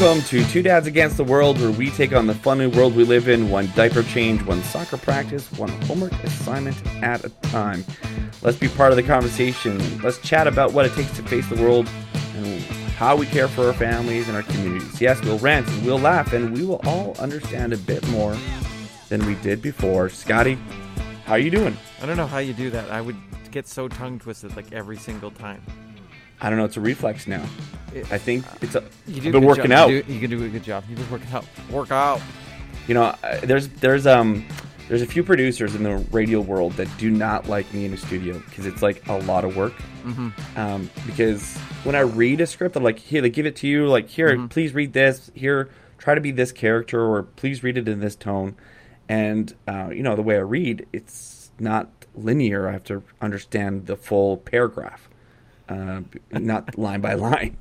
Welcome to Two Dads Against the World, where we take on the funny world we live in, one diaper change, one soccer practice, one homework assignment at a time. Let's be part of the conversation. Let's chat about what it takes to face the world and how we care for our families and our communities. Yes, we'll rant and we'll laugh, and we will all understand a bit more than we did before. Scotty, how are you doing? I don't know how you do that. I would get so tongue twisted like every single time. I don't know. It's a reflex now. It- I think it's a. You I've been working job. out. You, do, you can do a good job. You've been working out. Work out. You know, uh, there's there's um there's a few producers in the radio world that do not like me in a studio because it's like a lot of work. Mm-hmm. Um, because when I read a script, I'm like, here, they give it to you, like, here, Mhm. please read this. Here, try to be this character, or please read it in this tone. And uh, you know, the way I read, it's not linear. I have to understand the full paragraph, uh, not line by line.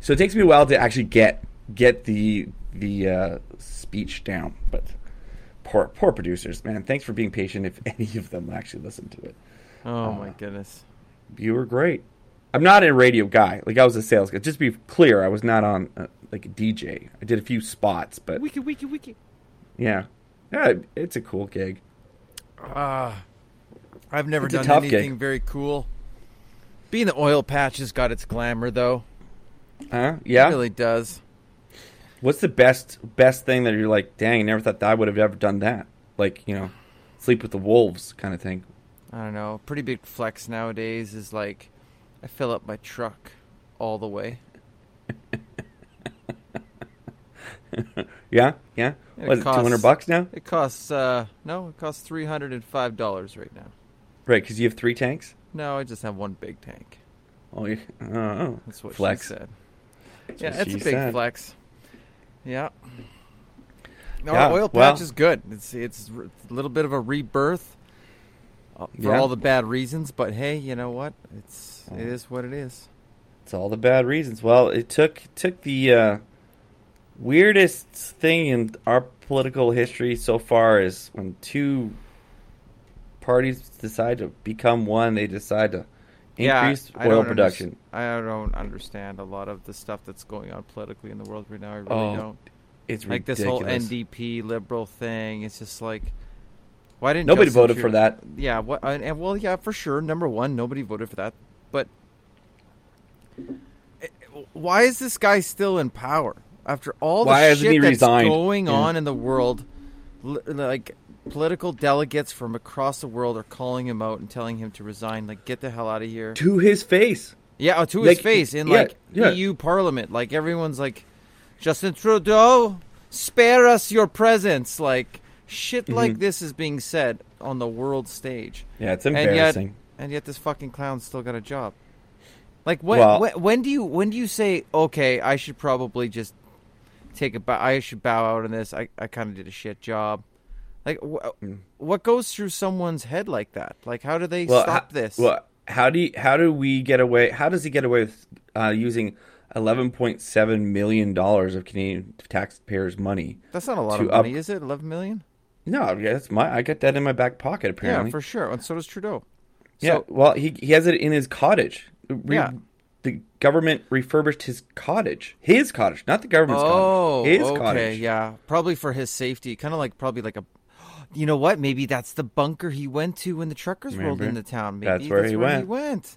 So it takes me a while to actually get get the the uh, speech down. But poor poor producers, man. Thanks for being patient. If any of them actually listen to it, Oh Uh, my goodness. you were great. I'm not a radio guy. Like I was a sales guy. Just to be clear, I was not on uh, like a DJ. I did a few spots, but Wiki wiki wiki. yeah, yeah, it's a cool gig. Ah, I've never It's done tough gig. anything very cool. Being the oil patch has got its glamour though. Huh? Yeah. It really does. What's the best best thing that you're like? Dang, I never thought that I would have ever done that. Like you know, sleep with the wolves kind of thing. I don't know. Pretty big flex nowadays is like I fill up my truck all the way. Yeah, yeah. Is it? Two costs- hundred bucks now? It costs uh no, it costs three hundred and five dollars right now. Right, because you have three tanks. No, I just have one big tank. Oh, you, oh, That's what Flex. she said. That's yeah, it's a big said. flex. Yeah. No, Yeah, oil patch well- is good. It's it's a little bit of a rebirth uh, for Yeah. all the bad reasons, but hey, you know what? It's it Oh. what it is. It's all the bad reasons. Well, it took took the uh, weirdest thing in our political history so far is when two parties decide to become one. They decide to Yeah, increase I oil don't production. I don't understand a lot of the stuff that's going on politically in the world right now. I really Oh, don't. It's Like ridiculous. this whole NDP liberal thing. It's just like why didn't Nobody voted for that. Yeah, what? And, and well, yeah, for sure. Number one, nobody voted for that. But eh, why is this guy still in power after all the Why shit that's resigned? going Yeah. on in the world? Like political delegates from across the world are calling him out and telling him to resign. Like, get the hell out of here. To his face. Yeah, oh, to his face in yeah, like yeah. EU Parliament. Like everyone's like, Justin Trudeau, spare us your presence. Like shit like Mhm. this is being said on the world stage, Yeah, it's And yet- embarrassing. and yet this fucking clown's still got a job. Like when Well- when, when do you when do you say okay? I should probably just take a bow. I should bow out on this. I I kind of did a shit job. Like wh- Mm. what goes through someone's head like that? Like how do they well, stop this? Well, how do you, how do we get away? How does he get away with uh, using eleven point seven million dollars of Canadian taxpayers' money? That's not a lot of up- money, is it? Eleven million? No, yeah, that's my. I got that in my back pocket. Apparently, Yeah, for sure. And so does Trudeau. Yeah, So, well, he he has it in his cottage. Re- Yeah. the government refurbished his cottage, his cottage, not the government's oh, cottage. His okay, cottage. yeah, probably for his safety, kind of like probably like a. You know what? Maybe that's the bunker he went to when the truckers rolled Remember? into town. Maybe That's where he went. went.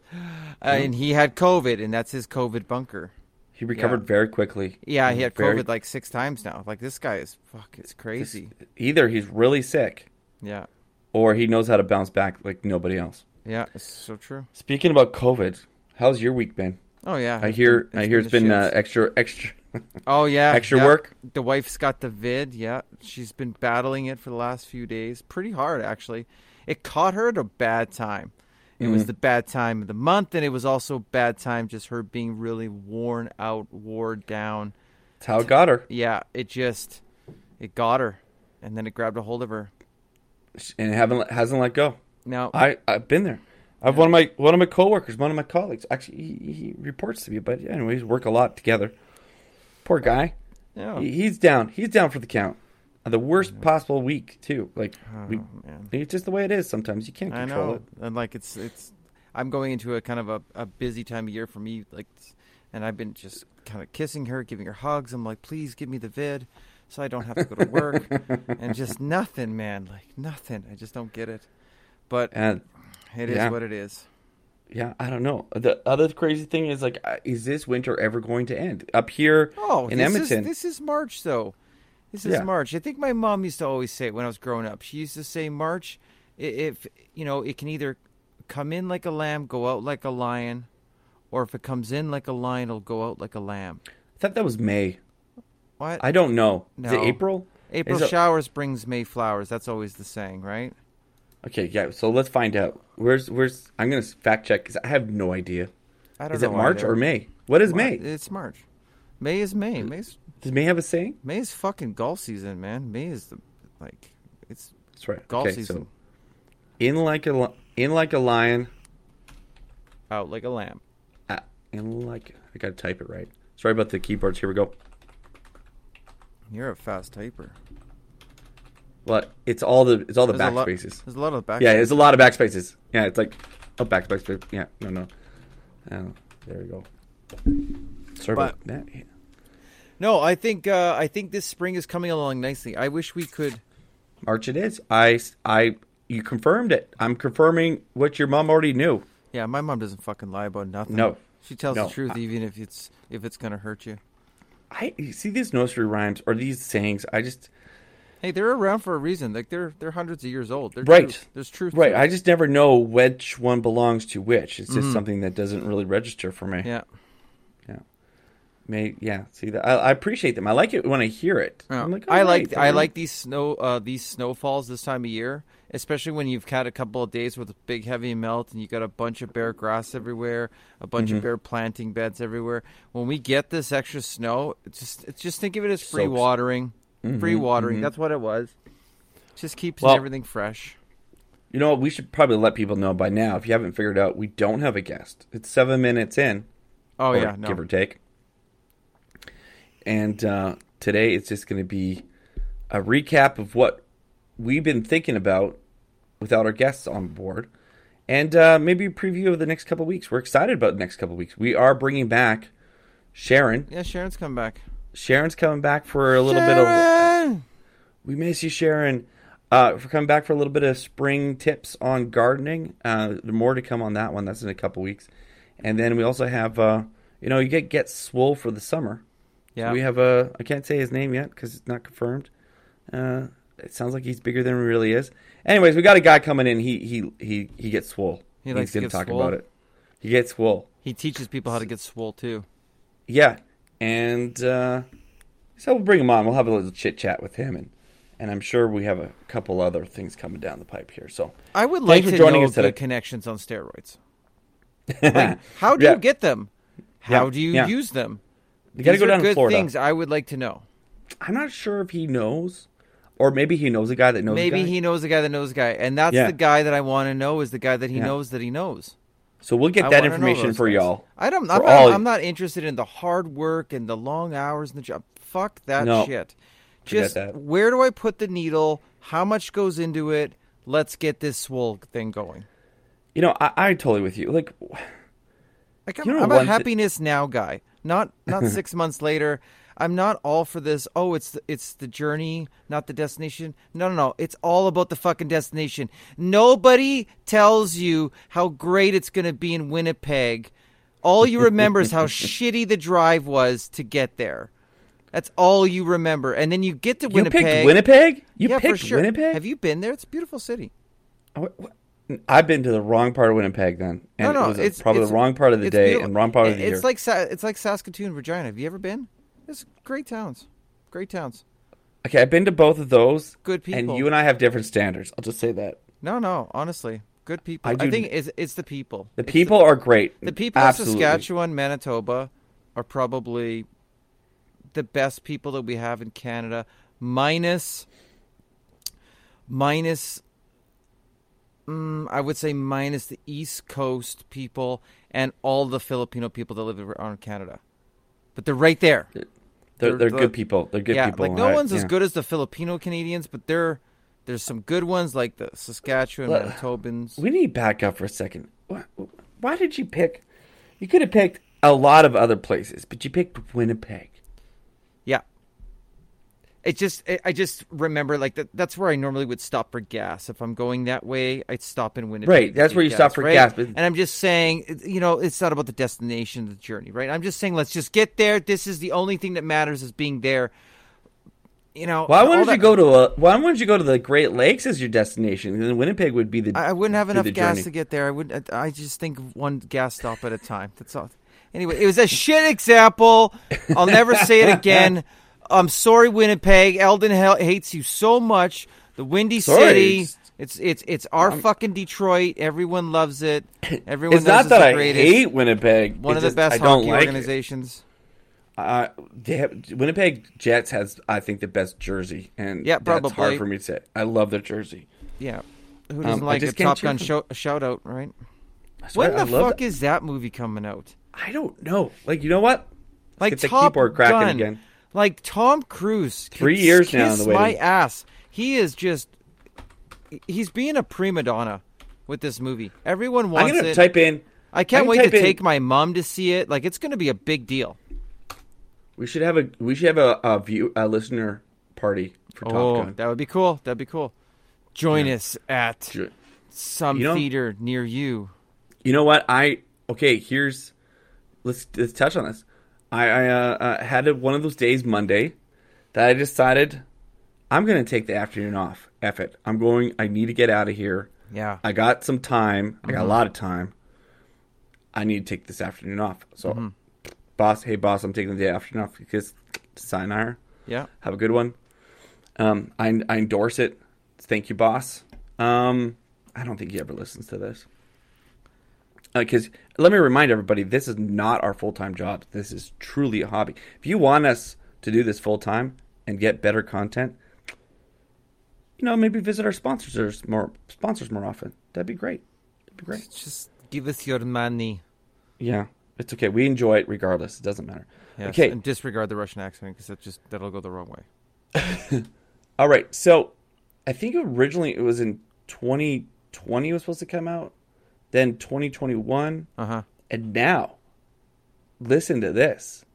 Uh, and he had COVID, and that's his COVID bunker. He recovered very quickly. Yeah, he had Very- COVID like six times now. Like this guy is fuck. It's crazy. Either he's really sick, Yeah, or he knows how to bounce back like nobody else. yeah, it's so true. Speaking about COVID, how's your week been? Oh yeah, I hear been- I hear it's been uh, extra extra Oh yeah, extra yeah. work. The wife's got the vid. Yeah, she's been battling it for the last few days. Pretty hard, actually. It caught her at a bad time. It was Mhm. the bad time of the month, and it was also bad time just her being really worn out, wore down. That's how it got her, Yeah, it just it got her, and then it grabbed a hold of her. and it haven't hasn't let go. No, I I've been there. I've one of my one of my coworkers, one of my colleagues. Actually, he, he reports to me, but anyways, work a lot together. Poor guy. yeah, He, he's down. He's down for the count. Uh, The worst possible week too. Like oh, we, it's just the way it is. Sometimes you can't I control know, it. and like it's it's. I'm going into a kind of a, a busy time of year for me. Like and I've been just kind of kissing her, giving her hugs. I'm like, please give me the vid, so I don't have to go to work, and just nothing, man, like nothing. I just don't get it, but And it is yeah. what it is. Yeah, I don't know. The other crazy thing is like, is this winter ever going to end? Up here Oh, in this Edmonton, is this is March though. This is Yeah. March. I think my mom used to always say it when I was growing up. She used to say March, if you know, it can either come in like a lamb, go out like a lion, or if it comes in like a lion, it'll go out like a lamb. I thought that was May. What? I don't know. Is it April? April is it- showers brings May flowers. That's always the saying, right? Okay, yeah. So let's find out. Where's where's? I'm gonna fact check because I have no idea. I don't Is know. it March or May? What is Mar- May? It's March. May is May. May's Does May have a saying? May is fucking golf season, man. May is the like it's That's right. golf okay, season. so in like a in like a lion. Out like a lamb. Uh, in like I gotta type it right. Sorry about the keyboards. Here we go. You're a fast typer. Well, it's all the it's all the There's a lot- backspaces. There's a lot of backspaces. Yeah, it's a lot of backspaces. Yeah, it's like oh backspace. Yeah, no, no. Oh, there we go. Sorry But- about that. Yeah. No, I think uh, I think this spring is coming along nicely. I wish we could. March it is. I I you confirmed it. I'm confirming what your mom already knew. Yeah, my mom doesn't fucking lie about nothing. No. she tells No. the truth I- even if it's if it's gonna hurt you. I you see these nursery rhymes or these sayings. I just Hey, they're around for a reason. Like they're they're hundreds of years old. They're Right. true. There's truth. right. I just never know which one belongs to which. It's just Mhm. something that doesn't really register for me. yeah. Yeah. May yeah. See that I, I appreciate them. I like it when I hear it. Yeah. Like, I all like I like these snow uh, these snowfalls this time of year, especially when you've had a couple of days with a big heavy melt and you got a bunch of bare grass everywhere, a bunch Mm-hmm. of bare planting beds everywhere. When we get this extra snow, it's just it's just think of it as free watering, free Mhm, watering. mhm. That's what it was. Just keeps Well- everything fresh. You know what? We should probably let people know by now. If you haven't figured out, we don't have a guest. It's seven minutes in. Oh yeah, no. give or take. And uh, today it's just going to be a recap of what we've been thinking about without our guests on board, and uh, maybe a preview of the next couple weeks. We're excited about the next couple weeks. We are bringing back Sharon. Yeah, Sharon's coming back. Sharon's coming back for a little bit of. We miss you, Sharon. Uh, for coming back for a little bit of spring tips on gardening. Uh, more to come on that one. That's in a couple weeks. And then we also have, uh, you know, you get get swole for the summer. Yeah. We have a. I can't say his name yet because it's not confirmed. Uh, it sounds like he's bigger than he really is. Anyways, we got a guy coming in. He he he he gets swole. He He's likes to gonna get talk swole? about it. He gets swole. He teaches people how to get swole too. Yeah, and uh, so we'll bring him on. We'll have a little chit chat with him, and and I'm sure we have a couple other things coming down the pipe here. So I would like to joining know us today. connections on steroids. Like, how do Yeah. you get them? How Yeah, do you yeah. use them? you got to These go are down good Florida. things I would like to know. I'm not sure if he knows, or maybe he knows a guy that knows. a Maybe guy. he knows a guy that knows a guy, and that's the guy that I want to know is the guy that he knows that he knows. So we'll get I that information for y'all. I don't. I'm not, I'm not interested in the hard work and the long hours and the job. Fuck that No. shit. Just that. where do I put the needle? How much goes into it? Let's get this swole thing going. You know, I, I totally with you. Like, Like I'm, You know I'm a happiness now guy. Not not six months later. I'm not all for this. Oh, it's the, it's the journey, not the destination. No, no, no. It's all about the fucking destination. Nobody tells you how great it's going to be in Winnipeg. All you remember is how shitty the drive was to get there. That's all you remember. And then you get to Winnipeg. you picked Winnipeg. You yeah, picked for sure. Winnipeg. Have you been there? It's a beautiful city. Oh, what- I've been to the wrong part of Winnipeg then, and no, no, it was it's probably it's- the wrong part of the day beautiful. and wrong part of the year. It's like it's like Saskatoon, Regina. Have you ever been? It's great towns, great towns, okay, I've been to both of those, good people. and you and I have different standards. I'll just say that no, no, honestly, good people. I I, think it's it's the people. the It's people are great. the, people Absolutely. of Saskatchewan, Manitoba, are probably the best people that we have in Canada, minus minus. Mm, I would say minus the East Coast people and all the Filipino people that live around Canada, but they're right there. They're, they're they're the- good people. They're good yeah, people. like no I- one's as good as the Filipino Canadians, but there, there's some good ones like the Saskatchewan Well, Manitobans. We need to back up for a second. Why, why did you pick? You could have picked a lot of other places, but you picked Winnipeg. It just, I- I just remember like that. That's where I normally would stop for gas. If I'm going that way, I'd stop in Winnipeg. Right, that's where you stop for gas, but- And I'm just saying, you know, it's not about the destination, the journey, right? I'm just saying, let's just get there. This is the only thing that matters is being there. You know, Why wouldn't that- you go to a? Why wouldn't you go to the Great Lakes as your destination? Then Winnipeg would be the. I I wouldn't have enough gas journey. to get there. I would. I I just think one gas stop at a time. That's all. Anyway, it was a shit example. I'll never say it again. I'm sorry, Winnipeg. Eldon hates you so much. The Windy Sorry. City. It's it's it's our fucking Detroit. Everyone loves it. Everyone It's not it's that the I hate Winnipeg. one It's of the just best hockey like it. organizations. Uh, they have, Winnipeg Jets has, I think, the best jersey, and Yeah, that's probably. hard for me to say. I love their jersey. Yeah. Who doesn't Um, like a Top Gun show, shout out, right? Swear, When the fuck it. is that movie coming out? I don't know. Like you know what? Like get the Top keyboard cracking Gun. again. Like Tom Cruise. Three years now in kiss the my ass. He is just. He's being a prima donna with this movie. Everyone I'm wants gonna it. type in. I can't can wait to in- take my mom to see it. Like it's going to be a big deal. We should have a. We should have a, a view a listener party for Top oh, Gun. that would be cool. That'd be cool. Join us at Ju- some You know- theater near you. You know what? I okay. Here's let's let's touch on this. I, I uh, uh, had a, one of those days Monday that I decided I'm going to take the afternoon off. F it. I'm going. I need to get out of here. Yeah. I got some time. I got Mm-hmm. a lot of time. I need to take this afternoon off. So, Mm-hmm. boss, hey boss, I'm taking the day afternoon off because sign sayonara. Yeah. Have a good one. Um, I I endorse it. Thank you, boss. Um, I don't think he ever listens to this. Because let me remind everybody, this is not our full time job. This is truly a hobby. If you want us to do this full time and get better content, you know, maybe visit our sponsors more sponsors more often. That'd be great. That'd be great. Just give us your money. Yeah, it's okay. We enjoy it regardless. It doesn't matter. Yes, Okay. And disregard the Russian accent because that just that'll go the wrong way. All right. So I think originally it was in 2020 it was supposed to come out, then 2021, Uh huh. and now listen to this.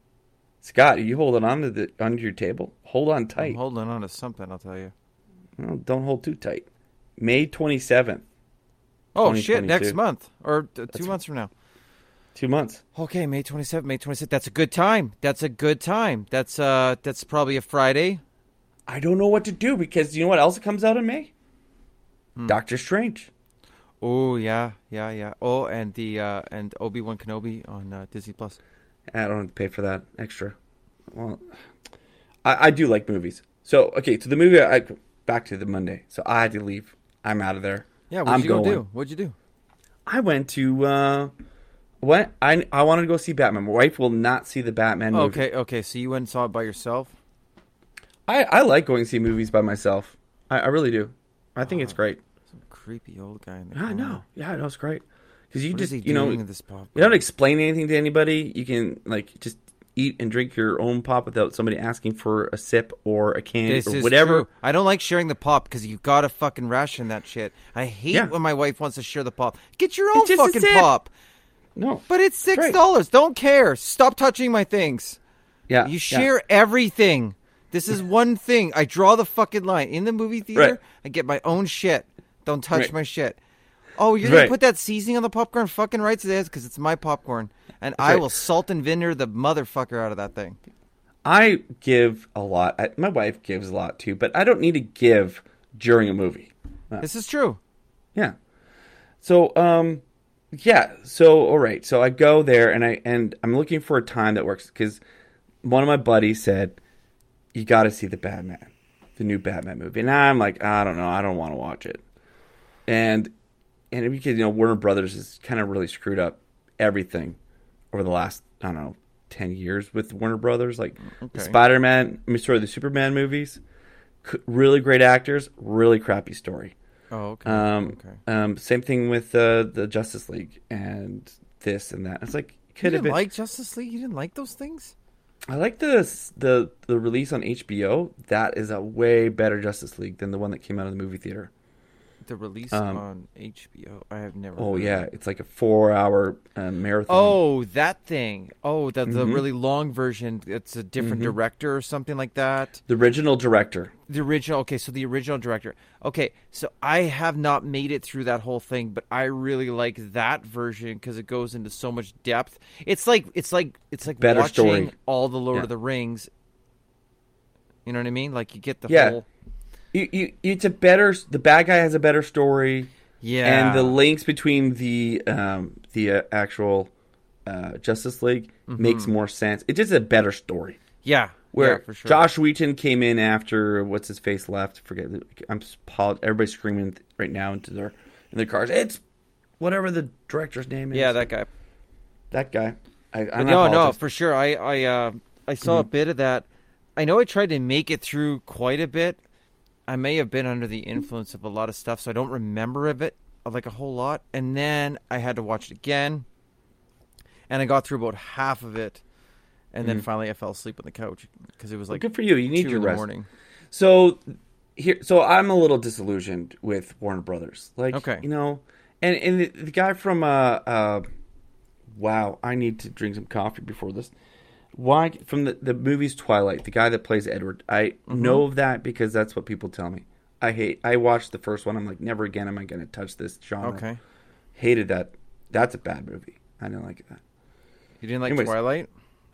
Scott, are you holding on to the under your table? Hold on tight. I'm holding on to something. I'll tell you. Well, don't hold too tight. May 27th, Oh shit! Next month or t- two That's- months from now. two months. Okay, May 27th, May 26th. That's a good time. That's a good time. That's uh that's probably a Friday. I don't know what to do because you know what else comes out in May? Hmm. Doctor Strange. Oh, yeah. Yeah, yeah. Oh, and the uh and Obi-Wan Kenobi on uh, Disney Plus. I don't have to pay for that extra. Well, I, I do like movies. So okay, so the movie I back to the Monday. So I had to leave. I'm out of there. Yeah, what'd I'm you going. do? What'd you do? I went to uh what I I wanted to go see Batman. My wife will not see the Batman movie. Okay, okay. So you went and saw it by yourself? I I like going to see movies by myself. I, I really do. I think it's great. Creepy old guy in the I corner. know. Yeah, that was great. Because you What is just he you know doing you this pop? don't explain anything to anybody. You can like just eat and drink your own pop without somebody asking for a sip or a can This or is whatever. true. I don't like sharing the pop because you gotta fucking ration that shit. I hate Yeah. when my wife wants to share the pop. Get your own just a fucking sip. pop. No, But it's six right. dollars. Don't care. Stop touching my things. yeah, You yeah. share everything. This is one thing. I draw the fucking line in the movie theater. Right. I get my own shit. Don't touch Right. my shit. Oh, you're gonna put that seasoning on the popcorn? Fucking right it is, because it's my popcorn, and I right. will salt and vinegar the motherfucker out of that thing. I give a lot. I, my wife gives a lot too, but I don't need to give during a movie. This is true. Yeah. So, um, yeah. So, all right. So I go there and I and I'm looking for a time that works because one of my buddies said you got to see the Batman, the new Batman movie, and I'm like, I don't know, I don't want to watch it, and and because you know Warner Brothers has kind of really screwed up everything over the last I don't know ten years with Warner Brothers, like Okay. Spider Man, I mean, sorry, the Superman movies, really great actors, really crappy story. Oh, okay. Um, okay. um, same thing with uh, the Justice League and this and that. It's like You could have been. like Justice League? You didn't like those things? I like the the the release on HBO. That is a way better Justice League than the one that came out of the movie theater. The release Um, on HBO. I have never. Oh yeah, it. it's like a four-hour uh, marathon. Oh, that thing. Oh, the the Mhm. really long version. It's a different Mhm. director or something like that. the original director. The original. Okay, so the original director. Okay, so I have not made it through that whole thing, but I really like that version because it goes into so much depth. It's like it's like it's like Better watching story. all the Lord Yeah. of the Rings. You know what I mean? Like you get the Yeah. whole. You, you, it's a better. The bad guy has a better story, Yeah. and the links between the um, the uh, actual uh, Justice League makes more sense. It's just a better story. yeah. Where yeah, for sure. Joss Whedon came in after what's his face left. Forget. I'm everybody's screaming right now into their in their cars. It's whatever the director's name is. Yeah, that guy. that guy. I, I'm no, not no, for sure. I I uh, I saw a Mm-hmm. bit of that. I know I tried to make it through quite a bit. I may have been under the influence of a lot of stuff, so I don't remember of it like a whole lot. And then I had to watch it again, and I got through about half of it, and then Mhm. finally I fell asleep on the couch because it was like good for you. You need your rest. morning. So here, so I'm a little disillusioned with Warner Brothers. Like, Okay. you know, and and the, the guy from uh, uh, wow, I need to drink some coffee before this. Why from the the movies Twilight? The guy that plays Edward, I Mm-hmm. know of that because that's what people tell me. I hate. I watched the first one. I'm like, never again am I going to touch this genre. Okay, Hated that. That's a bad movie. I didn't like that. you didn't like Anyways. Twilight?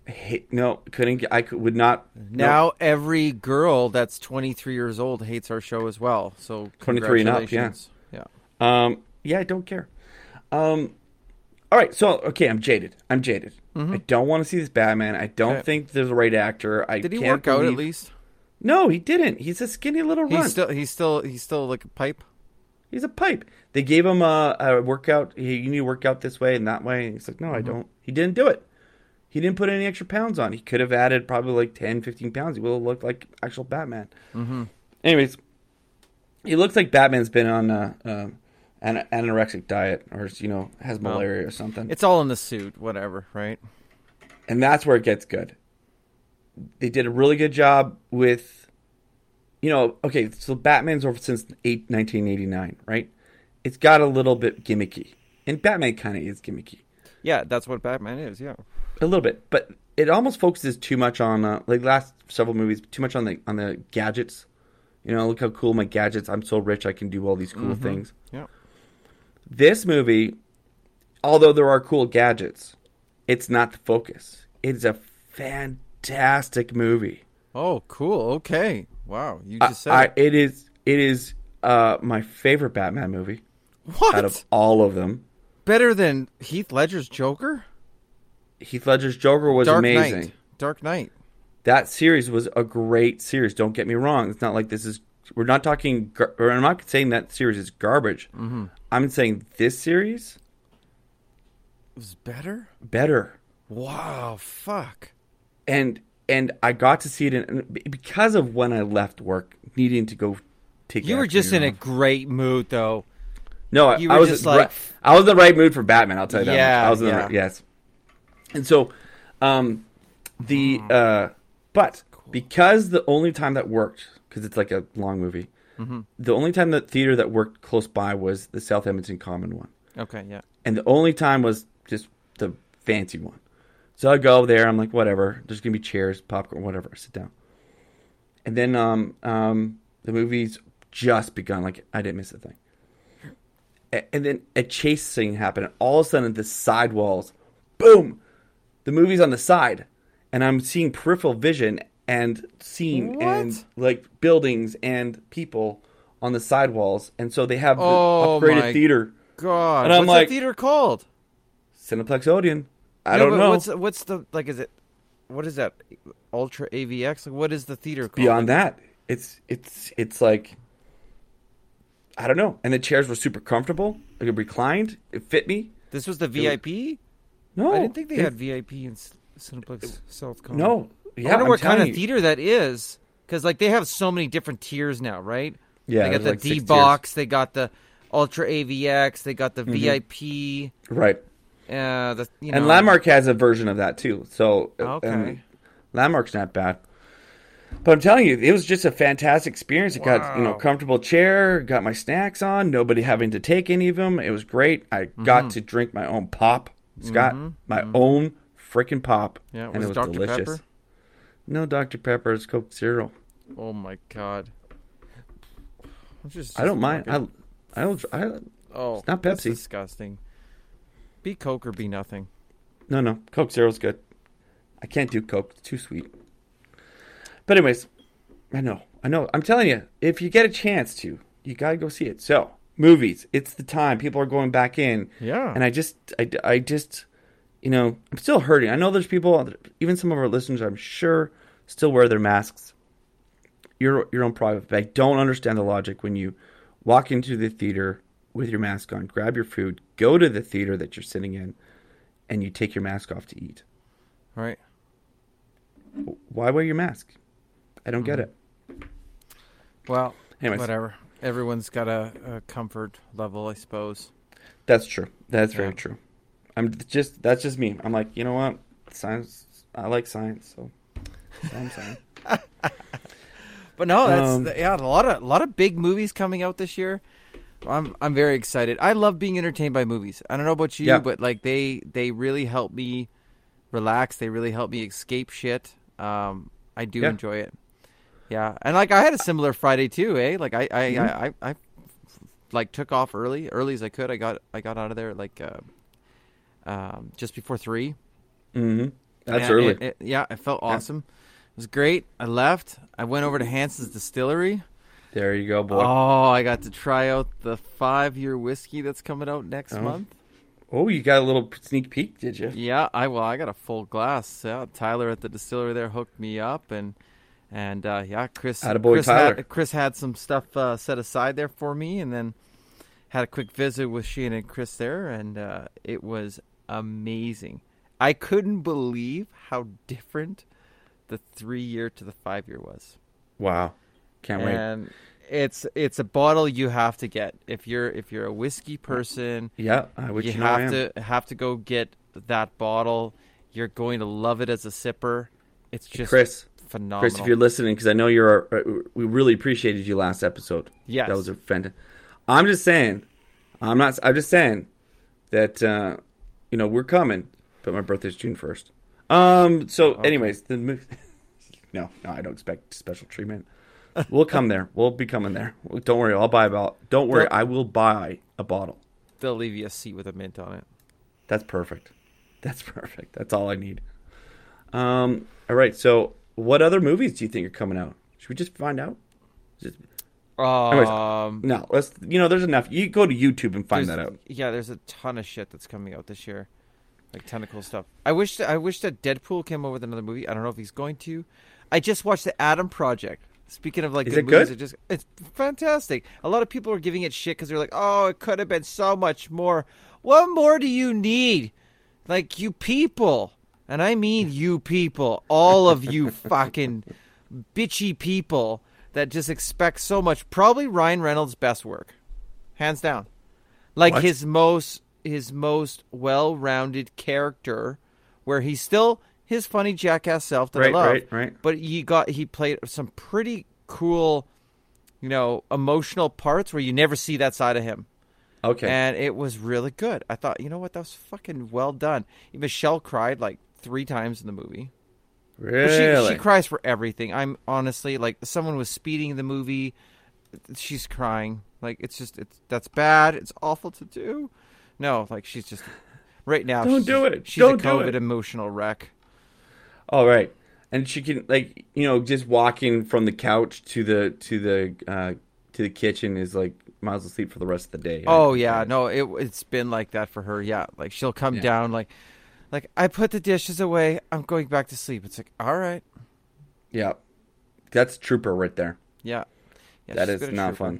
I hate. No, couldn't. get- I could, would not. Now every girl that's 23 years old hates our show as well. So 23 and up, yeah. yeah. Um, yeah, I don't care. Um, all right, so okay, I'm jaded. I'm jaded. I don't want to see this Batman. I don't Mm-hmm. Okay. think there's a right actor. I Did he can't work out at least? No, he didn't. He's a skinny little runt. He's still he's still he's still like a pipe. He's a pipe. They gave him a, a workout. Hey, you need to work out this way and that way. And he's like, no, Mm-hmm. I don't. He didn't do it. He didn't put any extra pounds on. He could have added probably like 10, 15 pounds. He would have looked like actual Batman. Mm-hmm. Anyways, he looks like Batman's been on a, um, an anorexic diet or you know has malaria or something. It's all in the suit, whatever, right? And that's where it gets good. They did a really good job with, you know, okay, so Batman's over since eight, 1989, right? It's got a little bit gimmicky, and Batman kind of is gimmicky Yeah, that's what Batman is. Yeah. a little bit, but it almost focuses too much on uh, like last several movies, too much on the on the gadgets. You know, look how cool my gadgets. I'm so rich, I can do all these cool things. Yeah. This movie, although there are cool gadgets, it's not the focus. It's a fantastic movie. Oh, cool. Okay. Wow. You I, just said I, it. it is it is uh, my favorite Batman movie what? out of all of them. Better than Heath Ledger's Joker? Heath Ledger's Joker was Dark amazing. Knight. Dark Knight. That series was a great series. Don't get me wrong. It's not like this is. We're not talking. Or I'm not saying that series is garbage. Mm-hmm. I'm saying this series It was better? better. Wow. Fuck. and and I got to see it in because of when I left work, needing to go take. You were just in a great mood, though. no. I- I was like- I was in the right mood for Batman. I'll tell you that. much. Yeah, I was in the yeah. right, yes. And so, um, the Hmm. uh, but because the only time that worked because it's like a long movie, Mm-hmm. the only time that theater that worked close by was the South Edmonton Common one. Okay. Yeah. and the only time was just the fancy one. So I go there. I'm like, whatever. There's gonna be chairs, popcorn, whatever. I sit down, and then um um the movie's just begun. Like I didn't miss a thing. And then a chase scene happened. And all of a sudden, the side walls, boom, the movie's on the side, and I'm seeing peripheral vision and seeing and like buildings and people on the side walls, and so they have the Oh, upgraded theater. God. And I'm what's like- the theater called? Cineplex Odeon. I Yeah, don't know. What's what's the like? Is it what is that? Ultra AVX? Like what is the theater called? Beyond that, it's it's it's like I don't know. And the chairs were super comfortable. Like it reclined. It fit me. This was the VIP. No, I didn't think they it- had VIP in Cineplex South Coast. No, yeah. I wonder I'm what kind telling of you. theater that is, because like they have so many different tiers now, right? Yeah, they got the like D box, they got the Ultra AVX, they got the Mm-hmm. VIP. Right. Uh, the you know, And Landmark has a version of that too. So uh, Okay. and Landmark's not bad. But I'm telling you, it was just a fantastic experience. It got you know comfortable chair, got my snacks on, nobody having to take any of them. It was great. I Mm-hmm. got to drink my own pop, Scott, my own freaking pop, Yeah, and it was Dr. delicious. Pepper? No Dr Pepper, it's Coke Zero. Oh my god. I'm just- I don't mind. I, I, don't- I, oh, not that's Pepsi. disgusting. Be Coke or be nothing. no, no, Coke Zero's good. I can't do Coke; it's too sweet. But anyways, I know, I know. I'm telling you, if you get a chance to, you gotta go see it. So, movies, it's the time. People are going back in. Yeah. and I just, I, I just, you know, I'm still hurting. I know there's people, even some of our listeners, I'm sure, still wear their masks. Your your own private, but I don't understand the logic when you walk into the theater with your mask on, grab your food, go to the theater that you're sitting in, and you take your mask off to eat. right. Why wear your mask? I don't get it. Well, Anyways, whatever. Everyone's got a, a comfort level, I suppose. that's true. That's very true. I'm just that's just me. I'm like, you know what? Science. I like science, so I'm saying. But no, that's Um, yeah, a lot of a lot of big movies coming out this year. I'm I'm very excited. I love being entertained by movies. I don't know about you, Yeah. but like they they really help me relax. They really help me escape shit. Um, I do Yeah. enjoy it. Yeah, and like I had a similar Friday too, eh? Like I I, Mhm. I, I, I like took off early, early as I could. I got I got out of there like uh, um, just before three. hmm That's And early. it- it- yeah, it felt Yeah. awesome. It was great. I left. I went over to Hansen's Distillery. There you go, boy. Oh, I got to try out the five year whiskey that's coming out next Oh. month. Oh, you got a little sneak peek, did you? Yeah, I well, I got a full glass. Yeah, Tyler at the distillery there hooked me up, and and uh, yeah, Chris. Attaboy, Chris Tyler. Had, Chris had some stuff uh, set aside there for me, and then had a quick visit with Shane and Chris there, and uh, it was amazing. I couldn't believe how different the three year to the five year was. Wow, can't wait. and it's it's a bottle you have to get if you're if you're a whiskey person. Yeah, I would you you know have to have to go get that bottle. You're going to love it as a sipper. It's just Chris, phenomenal. Chris, if you're listening, because I know you're, uh, we really appreciated you last episode. Yes. that was a fantastic. I'm just saying, I'm not. I'm just saying that uh, you know we're coming, but my birthday's June first. Um. So, Okay. anyways, the no, no, I don't expect special treatment. We'll come there. We'll be coming there. Don't worry. I'll buy a bottle. Don't worry. I will buy a bottle. They'll leave you a seat with a mint on it. That's perfect. That's perfect. That's all I need. Um. All right. So, what other movies do you think are coming out? Should we just find out? Just, Anyways, Um, no. Let's. You know, there's enough. You go to YouTube and find that out. Yeah, there's a ton of shit that's coming out this year, like ton of cool stuff. I wish I wish that Deadpool came out with another movie. I don't know if he's going to. I just watched the Adam Project. Speaking of like Is good it movies, good? it just it's fantastic. A lot of people are giving it shit because they're like, "Oh, it could have been so much more." What more do you need? Like you people, and I mean you people, all of you fucking bitchy people that just expect so much. Probably Ryan Reynolds' best work, hands down. Like What? his most his most well-rounded character, where he's still his funny jackass self that Right, I love. right, right. But he got he played some pretty cool, you know, emotional parts where you never see that side of him. Okay. And it was really good. I thought, you know what, that was fucking well done. Michelle cried like three times in the movie. Really? She, she cries for everything. I'm honestly like someone was speeding in the movie. She's crying. Like it's just it's that's bad. It's awful to do. No, like she's just right now. Don't she's, do it. She's Don't a do COVID it. emotional wreck. All right. And she can like you know just walking from the couch to the to the uh to the kitchen is like miles as well sleep for the rest of the day. Oh yeah, no, it it's been like that for her. Yeah, like she'll come Yeah. down like, like I put the dishes away. I'm going back to sleep. It's like all right, Yeah. That's trooper right there. yeah, yeah that is not trooper. fun.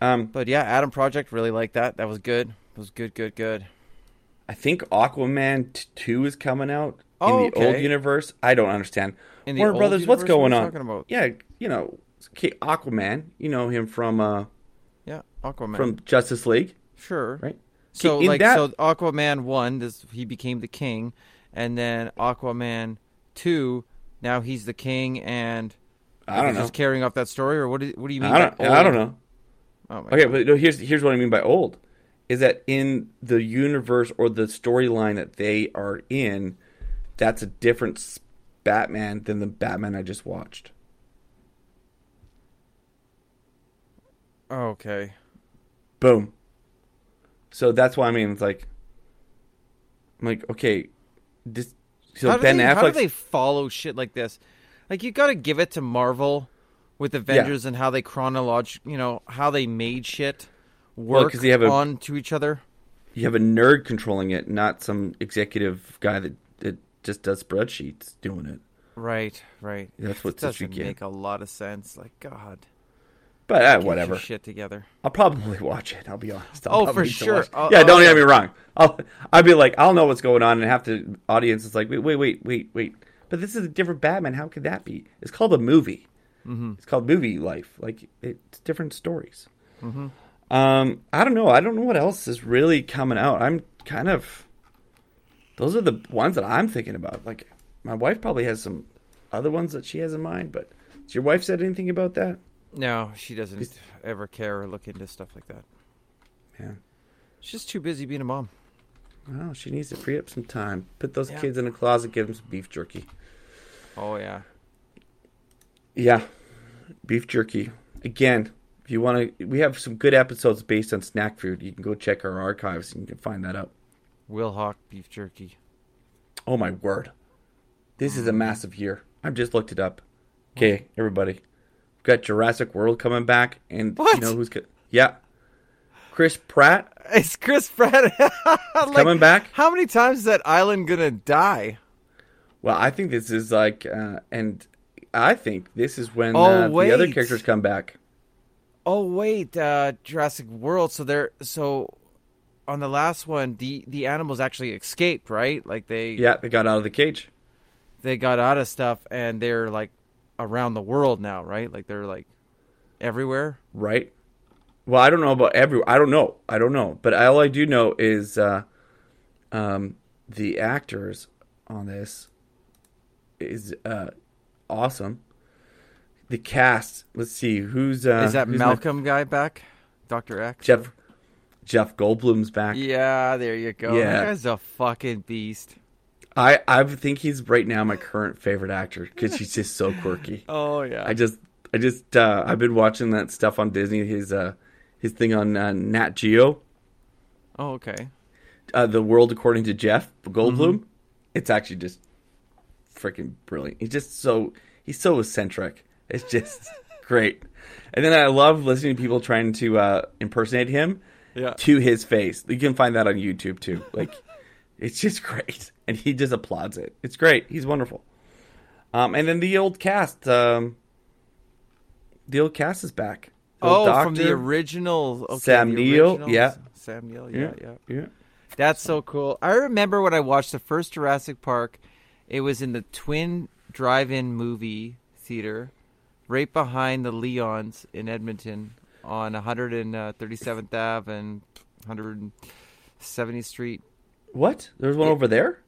Um But yeah, Adam Project really liked that. That was good. It was good, good, good. I think Aquaman 2 is coming out Oh, in the old universe. I don't understand. In the Warner Brothers, what's going what on? talking about? Yeah, you know, Aquaman, you know him from uh Yeah, Aquaman. from Justice League, sure. right? So In like that- so Aquaman one, this he became the king, and then Aquaman two now he's the king and I don't know. just carrying off that story, or what? Do, what do you mean? I don't. I don't know. Oh my Okay, God. but no, here's here's what I mean by old, is that in the universe or the storyline that they are in, that's a different Batman than the Batman I just watched. okay. Boom. So that's why I mean it's like, I'm like okay, this. So how Ben they, how do they follow shit like this? Like you got to give it to Marvel with Avengers and how they chronolog, you know, how they made shit Well, work 'cause they have a- on to each other. you have a nerd controlling it, not some executive guy that, that just does spreadsheets doing it. Right, right. That's what doesn't weekend. make a lot of sense. Like God, But uh, whatever. shit together. I'll probably watch it. I'll be honest. I'll Oh, for sure. Oh, yeah, oh, don't get me wrong. I'll I'll be like, I'll know what's going on, and have the audience is like, wait, wait, wait, wait, wait. But this is a different Batman. How could that be? It's called a movie. Mm-hmm. It's called movie life. Like it's different stories. Mm-hmm. Um, I don't know. I don't know what else is really coming out. I'm kind of. Those are the ones that I'm thinking about. Like my wife probably has some other ones that she has in mind. But has your wife said anything about that? No, she doesn't ever care or look into stuff like that. Yeah. She's just too busy being a mom. Well, she needs to free up some time. Put those Yeah. kids in a closet. Give them some beef jerky. Oh yeah. Yeah, beef jerky. Again, if you want to, we have some good episodes based on snack food. You can go check our archives and you can find that out. Will Hawk beef jerky. Oh my word, this is a massive year. I've just looked it up. Okay, everybody, we've got Jurassic World coming back, and What? you know who's co- yeah, Chris Pratt It's Chris Pratt Like, coming back. How many times is that island gonna die? Well, I think this is like, uh, and I think this is when Oh, uh, the other characters come back. Oh wait, uh, Jurassic World. So they're so on the last one, the the animals actually escaped, right? Like they Yeah, they got out of the cage. they got out of stuff and they're like around the world now, right? Like they're like everywhere. right? Well, I don't know about every. I don't know. I don't know. But all I do know is uh, um, the actors on this is uh, awesome. The cast. Let's see who's uh, Is that who's my- Malcolm guy back? Doctor X. Jeff Jeff Goldblum's back. Yeah, there you go. Yeah. That guy's a fucking beast. I I think he's right now my current favorite actor because he's just so quirky. Oh yeah. I just I just uh, I've been watching that stuff on Disney. His uh his thing on uh, Nat Geo. oh okay. uh, the world according to Jeff Goldblum, Mm-hmm. it's actually just freaking brilliant. He's just so he's so eccentric. It's just great. And then I love listening to people trying to uh, impersonate him Yeah. to his face. You can find that on YouTube too. Like it's just great, and he just applauds it. It's great. He's wonderful. Um, and then the old cast, um, the old cast is back. The Oh, from the original. Okay, Sam the Neill, yeah. Sam Neill. Yeah, yeah. yeah. That's so cool. I remember when I watched the first Jurassic Park. It was in the Twin Drive-In movie theater, right behind the Leons in Edmonton, on 137th Ave and 170th Street. What? There's one Yeah. over there.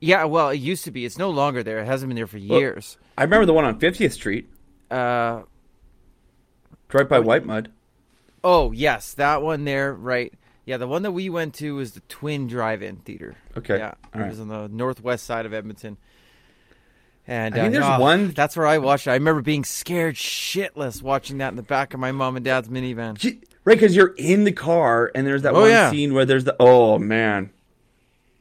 Yeah, well, it used to be. It's no longer there. It hasn't been there for Well- years. I remember the one on 50th Street, Uh, right by Whitemud. oh, yes, that one there, right. Yeah, the one that we went to was the Twin Drive-In Theater. Okay. Yeah, All it right. was on the northwest side of Edmonton. And I mean, uh, there's no, one- That's where I watched it. I remember being scared shitless watching that in the back of my mom and dad's minivan. Right, because you're in the car and there's that Oh, one yeah. scene where there's the oh man,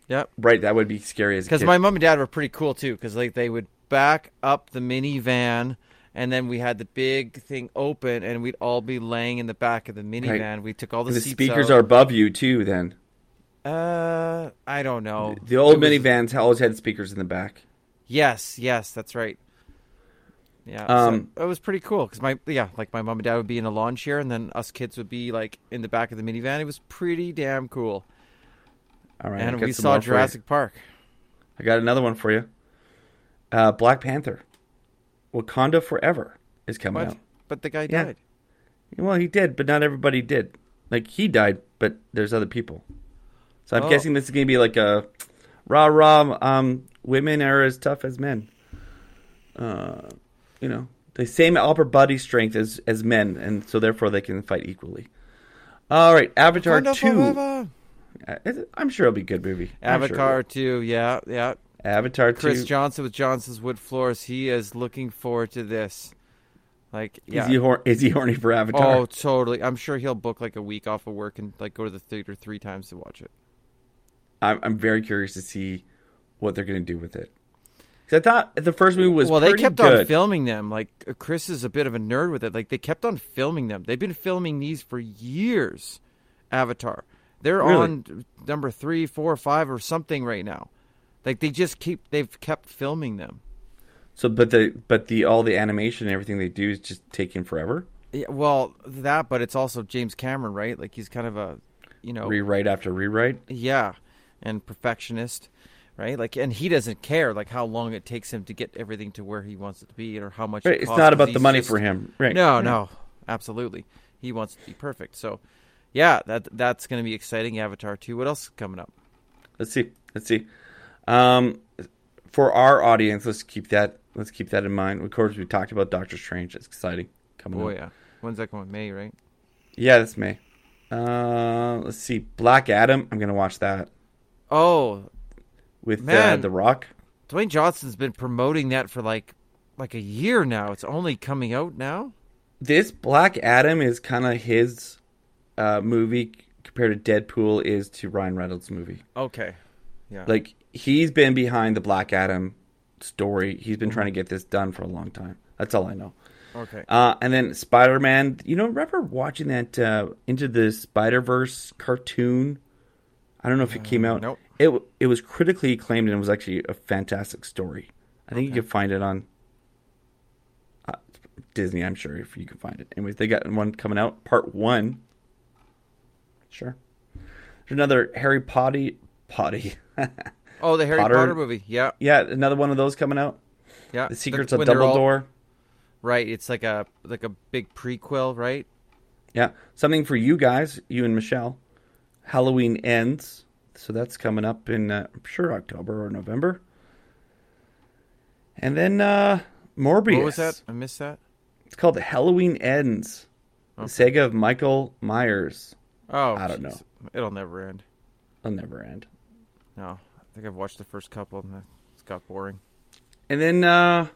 Yep. right? That would be scary as Because my mom and dad were pretty cool too. Because like they would back up the minivan, and then we had the big thing open, and we'd all be laying in the back of the minivan. We took all the, And the speakers out. are above you too. Then Uh, I don't know. the old was- minivans always had speakers in the back. Yes, yes, that's right. Yeah, Um, so it was pretty cool because my yeah, like my mom and dad would be in a lawn chair, and then us kids would be like in the back of the minivan. It was pretty damn cool, All right, and we saw. Jurassic Park. I got another one for you. Uh, Black Panther, Wakanda Forever is coming What? out. But the guy Yeah. died. Well, he did, but not everybody did. Like he died, but there's other people. So I'm Oh. guessing this is gonna be like a rah rah. Um, women are as tough as men. uh, you know, the same upper body strength as as men, and so therefore they can fight equally. All right, Avatar Wakanda two. Uh, I'm sure it'll be a good movie. I'm sure Avatar will. two, yeah, yeah. Avatar Chris two. Johnson with Johnson's Wood Floors. He is looking forward to this. Like, yeah. Is he hor- is he horny for Avatar? Oh, totally. I'm sure he'll book like a week off of work and like go to the theater three times to watch it. I'm I'm very curious to see what they're going to do with it. I thought the first movie was well, they kept on filming them. Like uh, Chris is a bit of a nerd with it. Like they kept on filming them. They've been filming these for years. Avatar. They're Really? on number three, four, five, or something right now. Like they just keep. They've kept filming them. So, but the but the all the animation and everything they do is just taking forever. Yeah, well, that, but it's also James Cameron, right? Like he's kind of a, you know, Rewrite after rewrite. yeah, and perfectionist, right? Like, and he doesn't care like how long it takes him to get everything to where he wants it to be, or how much. Right. it It's not about the money just- for him. Right. No, Right. no, absolutely. He wants it to be perfect. So, yeah, that that's going to be exciting. Avatar two. What else is coming up? Let's see. Let's see. Um, for our audience, let's keep that. Let's keep that in mind. Of course, we talked about Doctor Strange. It's exciting coming Oh up. yeah, when's that going? May, right? Yeah, that's May. Uh, let's see. Black Adam. I'm gonna watch that Oh, with uh, Man. The Rock. Dwayne Johnson's been promoting that for like like a year now. It's only coming out now. This Black Adam is kind of his uh, movie compared to Deadpool is to Ryan Reynolds' movie. Okay. Yeah. Like he's been behind the Black Adam story. He's been trying to get this done for a long time. That's all I know. okay. Uh, and then Spider Man. You know, remember watching that uh, Into the Spider Verse cartoon? I don't know if it came out. nope. It it was critically acclaimed and it was actually a fantastic story. I think you can find it on uh, Disney. I'm sure if you can find it. Anyways, they got one coming out, part one. Sure. There's another Harry Potty Potty. Oh, the Harry Potter- Potter, movie. Yeah. yeah, another one of those coming out. Yeah. The Secrets That's of Dumbledore. Right. It's like a like a big prequel, right? Yeah, something for you guys, you and Michelle. Halloween ends, so that's coming up in uh, I'm sure October or November. And then uh Morbius. What was that? I missed that. It's called Halloween Ends. The saga of Michael Myers. Oh, I don't know. It'll never end. It'll never end. No, I think I've watched the first couple and it's got boring. And then uh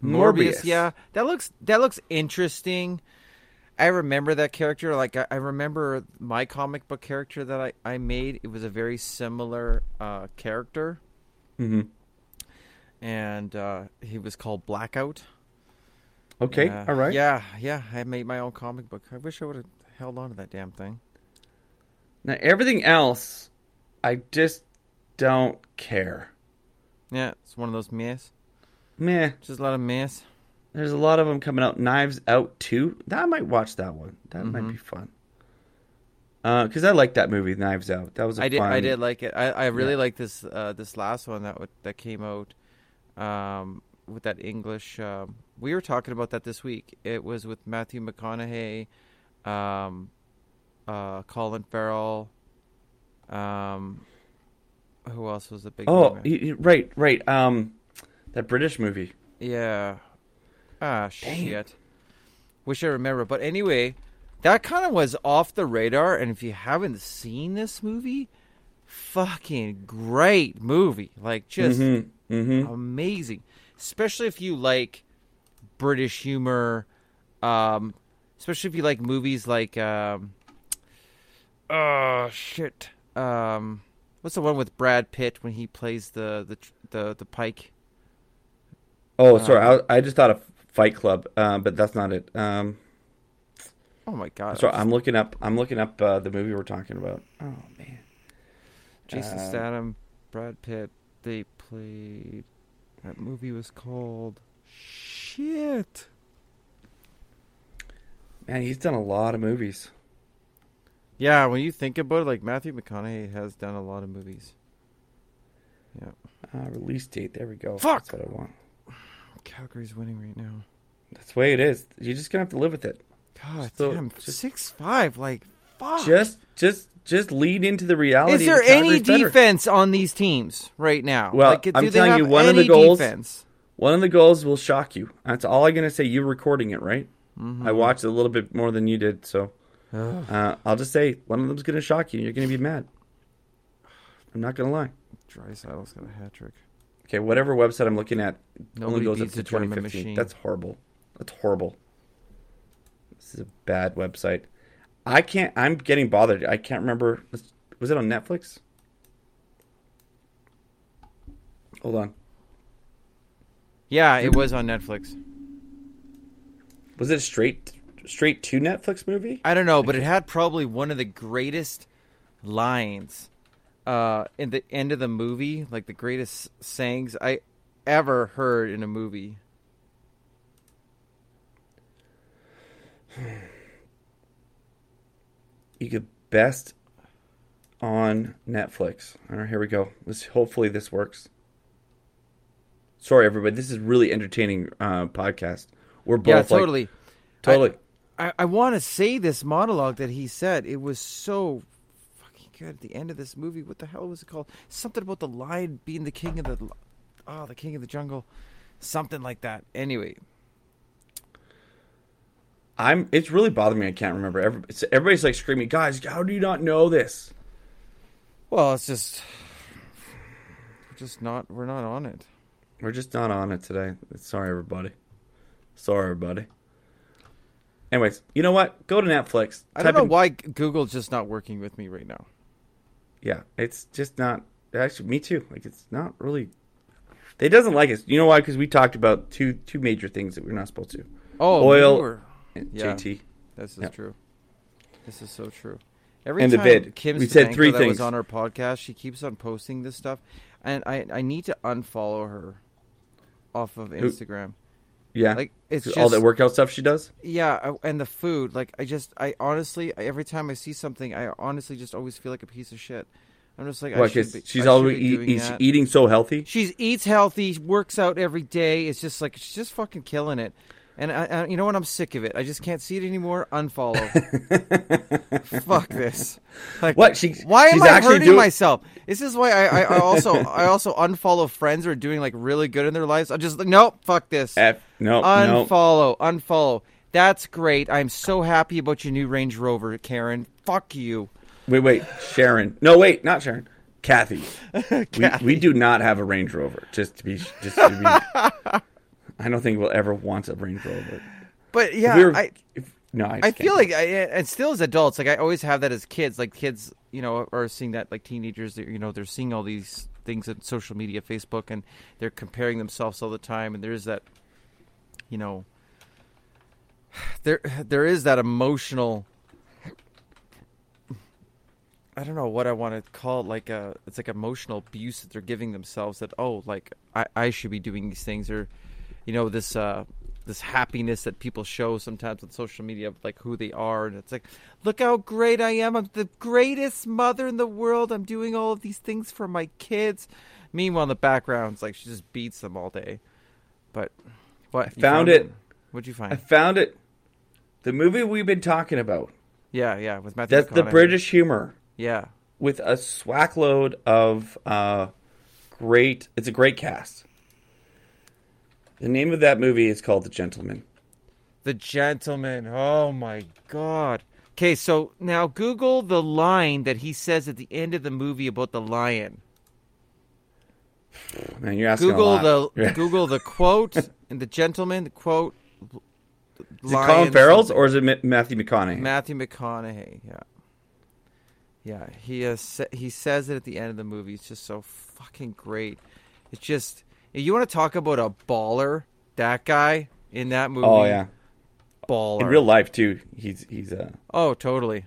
Morbius. yeah, that looks that looks interesting. I remember that character. Like I, I remember my comic book character that I, I made. It was a very similar uh, character, hmm and uh, he was called Blackout. Okay, Uh, all right. Yeah, yeah. I made my own comic book. I wish I would have held on to that damn thing. Now everything else I just don't care. Yeah, it's one of those mess. Meh. Just a lot of mess. There's a lot of them coming out. Knives Out 2. That I might watch that one. That might Mm-hmm. be fun. Because I like that movie, Knives Out. That was a I did. fun. I did like it. I, I really Yeah. like this. Uh, this last one that that came out um, with that English. Um, we were talking about that this week. It was with Matthew McConaughey, um, uh, Colin Farrell. Um, who else was the big? Oh, y- right, right. Um, that British movie. yeah. Ah, shit. Wish I remember. But anyway, that kind of was off the radar. And if you haven't seen this movie, fucking great movie. Like just Mm-hmm. Mm-hmm. amazing. Especially if you like British humor. Um, especially if you like movies like um, oh shit. Um, what's the one with Brad Pitt when he plays the the the, the Pike? Oh, sorry. I, I just thought of Fight Club, uh, but that's not it. Um, Oh my god! so I'm looking up. I'm looking up uh, the movie we're talking about. Oh man. Jason uh, Statham, Brad Pitt. They played. That movie was called. Shit. Man, he's done a lot of movies. Yeah, when you think about it, like Matthew McConaughey has done a lot of movies. Yeah. Uh, release date. There we go. Fuck! That's what I want. Calgary's winning right now. That's the way it is. You're just gonna have to live with it. God So, damn, just- six five. Like fuck. Just, just, just lead into the reality. Is there any Calgary's better. defense on these teams right now? Well, like, I'm telling you, one of the goals- Defense? one of the goals will shock you. That's all I'm gonna say. You're recording it, right? Mm-hmm. I watched a little bit more than you did, so uh, I'll just say one of them's gonna shock you. You're gonna be mad. I'm not gonna lie. Draisaitl's got a hat trick. Okay, whatever website I'm looking at only goes up to 2015. machine. That's horrible. That's horrible. This is a bad website. I can't. I'm getting bothered. I can't remember. Was it on Netflix? Hold on. Yeah, it was on Netflix. Was it a straight straight to Netflix movie? I don't know, but it had probably one of the greatest lines uh, in the end of the movie, like the greatest sayings I ever heard in a movie. You could best on Netflix. All right, here we go. Let's hopefully this works. Sorry, everybody. This is really entertaining uh, podcast. We're both yeah, like, totally. totally. I, I want to say this monologue that he said. It was so good at the end of this movie. What the hell was it called? Something about the lion being the king of the oh, the king of the jungle, something like that. Anyway, I'm. It's really bothering me. I can't remember. Every, everybody's like screaming, guys. How do you not know this? well, it's just we're just not we're not on it. We're just not on it today. Sorry, everybody. Sorry, everybody. Anyways, you know what? Go to Netflix. I don't Type know in- why Google's just not working with me right now. Yeah, it's just not. Actually, me too. Like, it's not really. It doesn't like us. You know why? Because we talked about two two major things that we're not supposed to. Oh, Oil- we were- And Yeah. JT. This is Yeah. true. This is so true. Every And the time vid. Kim We said three that things. was on our podcast, she keeps on posting this stuff, and I I need to unfollow her off of Instagram. Yeah. Like it's just all that workout stuff she does. yeah, uh, and the food. Like I just I honestly every time I see something, I honestly just always feel like a piece of shit. I'm just like What? be, she's always be eat, doing eat- that. eating so healthy. She eats healthy, works out every day. It's just like she's just fucking killing it. And I, I, you know what? I'm sick of it. I just can't see it anymore. Unfollow. Fuck this. Like, What? She- Why am I hurting doing- myself? This is why I, I, I also I also unfollow friends who are doing like really good in their lives. I just like nope. Fuck this. F, no, no. unfollow. Unfollow. That's great. I'm so happy about your new Range Rover, Karen. Fuck you. Wait, wait, Sharon. No, wait, not Sharon. Kathy. We, Kathy. we do not have a Range Rover. Just to be, just to be. I don't think we'll ever want a Range Rover. But yeah, we were- I if- no, I, I feel like, I, and still as adults, like I always have that as kids. Like kids, you know, are seeing that. Like teenagers, they're, you know, they're seeing all these things on social media, Facebook, and they're comparing themselves all the time. And there's that, you know, there there is that emotional. I don't know what I want to call it. Like a, it's like emotional abuse that they're giving themselves. That oh, like I, I should be doing these things, or, you know, this uh, this happiness that people show sometimes on social media of like who they are, and it's like, look how great I am. I'm the greatest mother in the world. I'm doing all of these things for my kids. Meanwhile, in the background, it's like she just beats them all day. But what? you found it. What'd you find I found it. The movie we've been talking about. yeah, yeah, with Matthew. That's the British humor Yeah, with a swackload of uh, great. It's a great cast. The name of that movie is called The Gentleman. The Gentleman. Oh my God. Okay, so now Google the line that he says at the end of the movie about the lion. Man, you're asking Google a lot. the Google the quote and the gentleman. The quote. Is it Colin Farrell's or is it Matthew McConaughey? Matthew McConaughey? Yeah. Yeah, he sa- he says it at the end of the movie. It's just so fucking great. It's just you want to talk about a baller. That guy in that movie. oh yeah, baller. in real life too. He's he's uh oh, totally.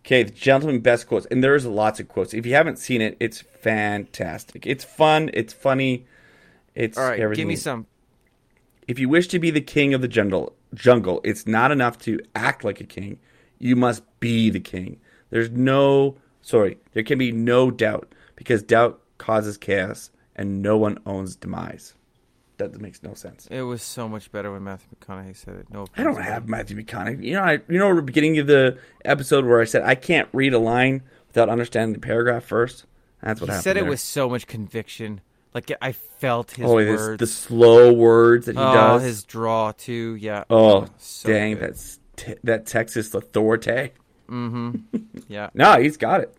okay. The Gentleman best quotes, and there's lots of quotes. If you haven't seen it, it's fantastic. It's fun. It's funny. It's All right, everything. give me some. If you wish to be the king of the jungle, jungle, it's not enough to act like a king. You must be the king. There's no, sorry, there can be no doubt because doubt causes chaos and no one owns demise. That makes no sense. It was so much better when Matthew McConaughey said it. No, I don't have Matthew McConaughey. You know, I, you know, at the beginning of the episode where I said I can't read a line without understanding the paragraph first. That's what He said it there. with so much conviction. Like I felt his oh, words. the slow words that he oh, does. his draw too. Yeah. oh, so dang, good. that's t- that Texas authority. Mm-hmm. Yeah. No, he's got it.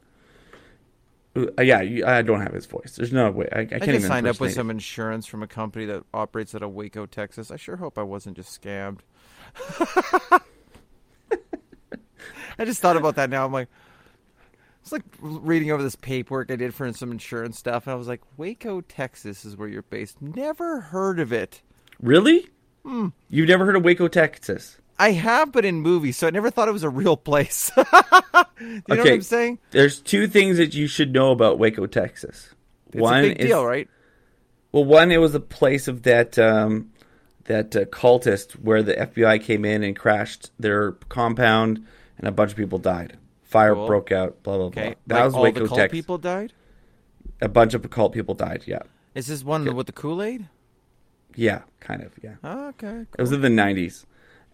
Uh, yeah, you, I don't have his voice. There's no way. I, I I can't just even signed up with some insurance from a company that operates out of Waco, Texas. I sure hope I wasn't just scammed. I just thought about that now. I'm like, it's like reading over this paperwork I did for some insurance stuff, and I was like, Waco, Texas is where you're based. Never heard of it. Really? Hmm. You've never heard of Waco, Texas? I have, but in movies, so I never thought it was a real place. Do you know what I'm saying? There's two things that you should know about Waco, Texas. It's one a big is deal, right? well, one it was a place of that um, that uh, cultist where the FBI came in and crashed their compound, and a bunch of people died. Fire Cool. broke out. Blah blah Okay, blah. That like was all Waco, the cult Texas. people died. A bunch of cult people died. Yeah, Is this one Okay. with the Kool Aid? yeah, kind of. Yeah. Oh, okay. It was in the '90s.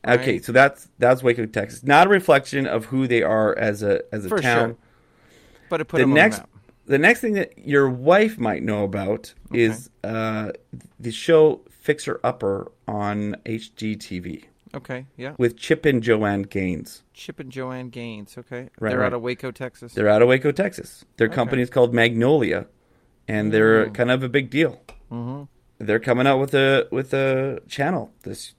Okay, Right. so that's that's Waco, Texas. Not a reflection of who they are as a as a For town. sure. But it put the next on the next thing that your wife might know about is uh, the show Fixer Upper on HGTV Okay, yeah. with Chip and Joanne Gaines. Chip and Joanne Gaines. Okay, Right, they're right. out of Waco, Texas. They're out of Waco, Texas. Their Okay. company is called Magnolia, and they're Mm. kind of a big deal. mm-hmm. They're coming out with a with a channel this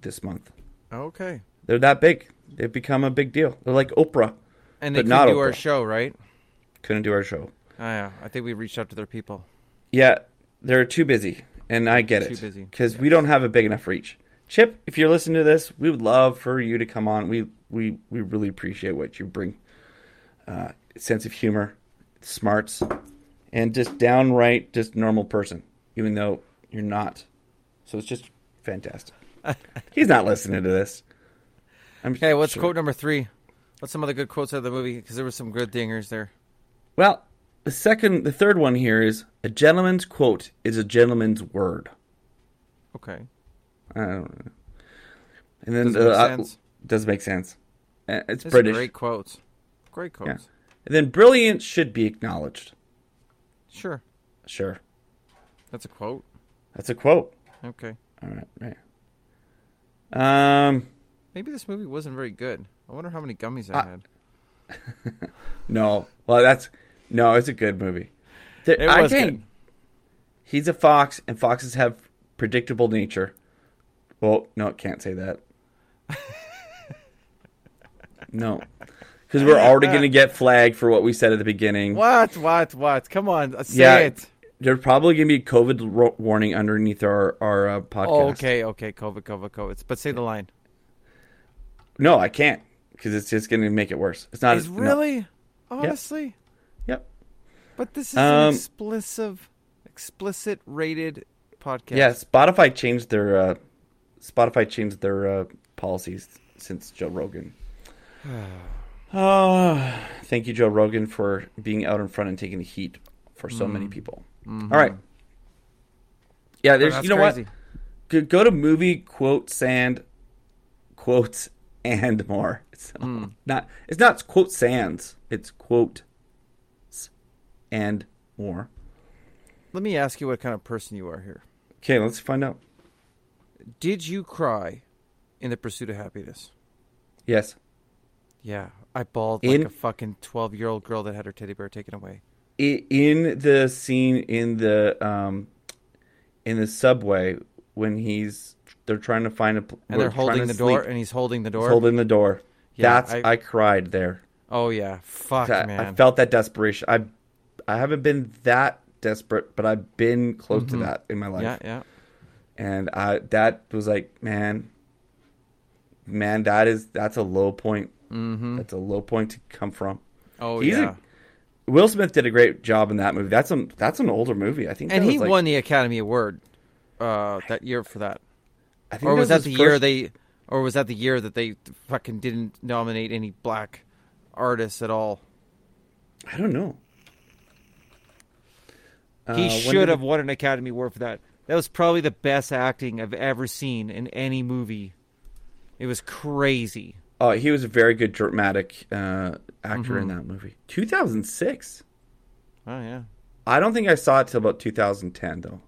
this month. Okay, They're that big. They've become a big deal. They're like Oprah. and they But could not do our Oprah. show, right? Couldn't do our show. Oh, yeah, I think we reached out to their people. Yeah, they're too busy, and I get Too it. busy, because we don't have a big enough reach. Chip, if you're listening to this, we would love for you to come on. We we we really appreciate what you bring. Uh, sense of humor, smarts, and just downright just normal person, even though you're not. So it's just fantastic. He's not listening to this. I'm Okay, what's sure. quote number three? What's some other good quotes out of the movie? Because there were some good dingers there. Well, the second, the third one here is a gentleman's quote is a gentleman's word. Okay, I don't know. And then does it make uh, sense? does make sense. Uh, It's are British. great quotes. Great quotes. And then brilliance should be acknowledged. Sure, Sure. that's a quote. That's a quote. Okay, All right, right. Um maybe this movie wasn't very good. I wonder how many gummies I Uh, had. no. Well, that's no, it's a good movie. There, It I was think good. he's a fox and foxes have predictable nature. Well, no, can't say that. no. Cuz we're already going to get flagged for what we said at the beginning. What? What? What? Come on, say Yeah, it. There's probably going to be a COVID ro- warning underneath our our uh, podcast. Oh, okay, okay. COVID, COVID, COVID. But say the line. No, I can't because it's just going to make it worse. It's not no. really? Honestly? Yep. But this is an Um, explicit, explicit rated podcast. Yeah, Spotify changed their uh, Spotify changed their uh, policies since Joe Rogan. Oh, thank you, Joe Rogan, for being out in front and taking the heat for so many people. Mhm. All right. Yeah, Oh, there's that's you know crazy. what? Go, to movie quotes and quotes and more. It's Mm. not it's not quote sands. It's quote and more. Let me ask you what kind of person you are here. Okay, let's find out. Did you cry in the pursuit of happiness? Yes. Yeah, I bawled In- like a fucking twelve-year-old girl that had her teddy bear taken away. In the scene in the um in the subway when he's they're trying to find a And they're holding to the door, and he's holding the door He's holding the door. Yeah, That's I- I, cried there. oh yeah, fuck I, man. I felt that desperation. I I haven't been that desperate, but I've been close to Mhm. that in my life. yeah, yeah. And I that was like, man, man, that is that's a low point. Mm-hmm. That's a low point to come from. Oh He's a- yeah. Will Smith did a great job in that movie. That's a that's an older movie. I think. and that he was like, won the Academy Award uh, that year for that. I think Or was that his the year first- they? Or was that the year that they fucking didn't nominate any black artists at all? I don't know. Uh, he when should have it- won an Academy Award for that. That was probably the best acting I've ever seen in any movie. It was crazy. Oh, he was a very good dramatic uh, actor in Mhm. that movie. 2006. Oh yeah. I don't think I saw it till about 2010 though.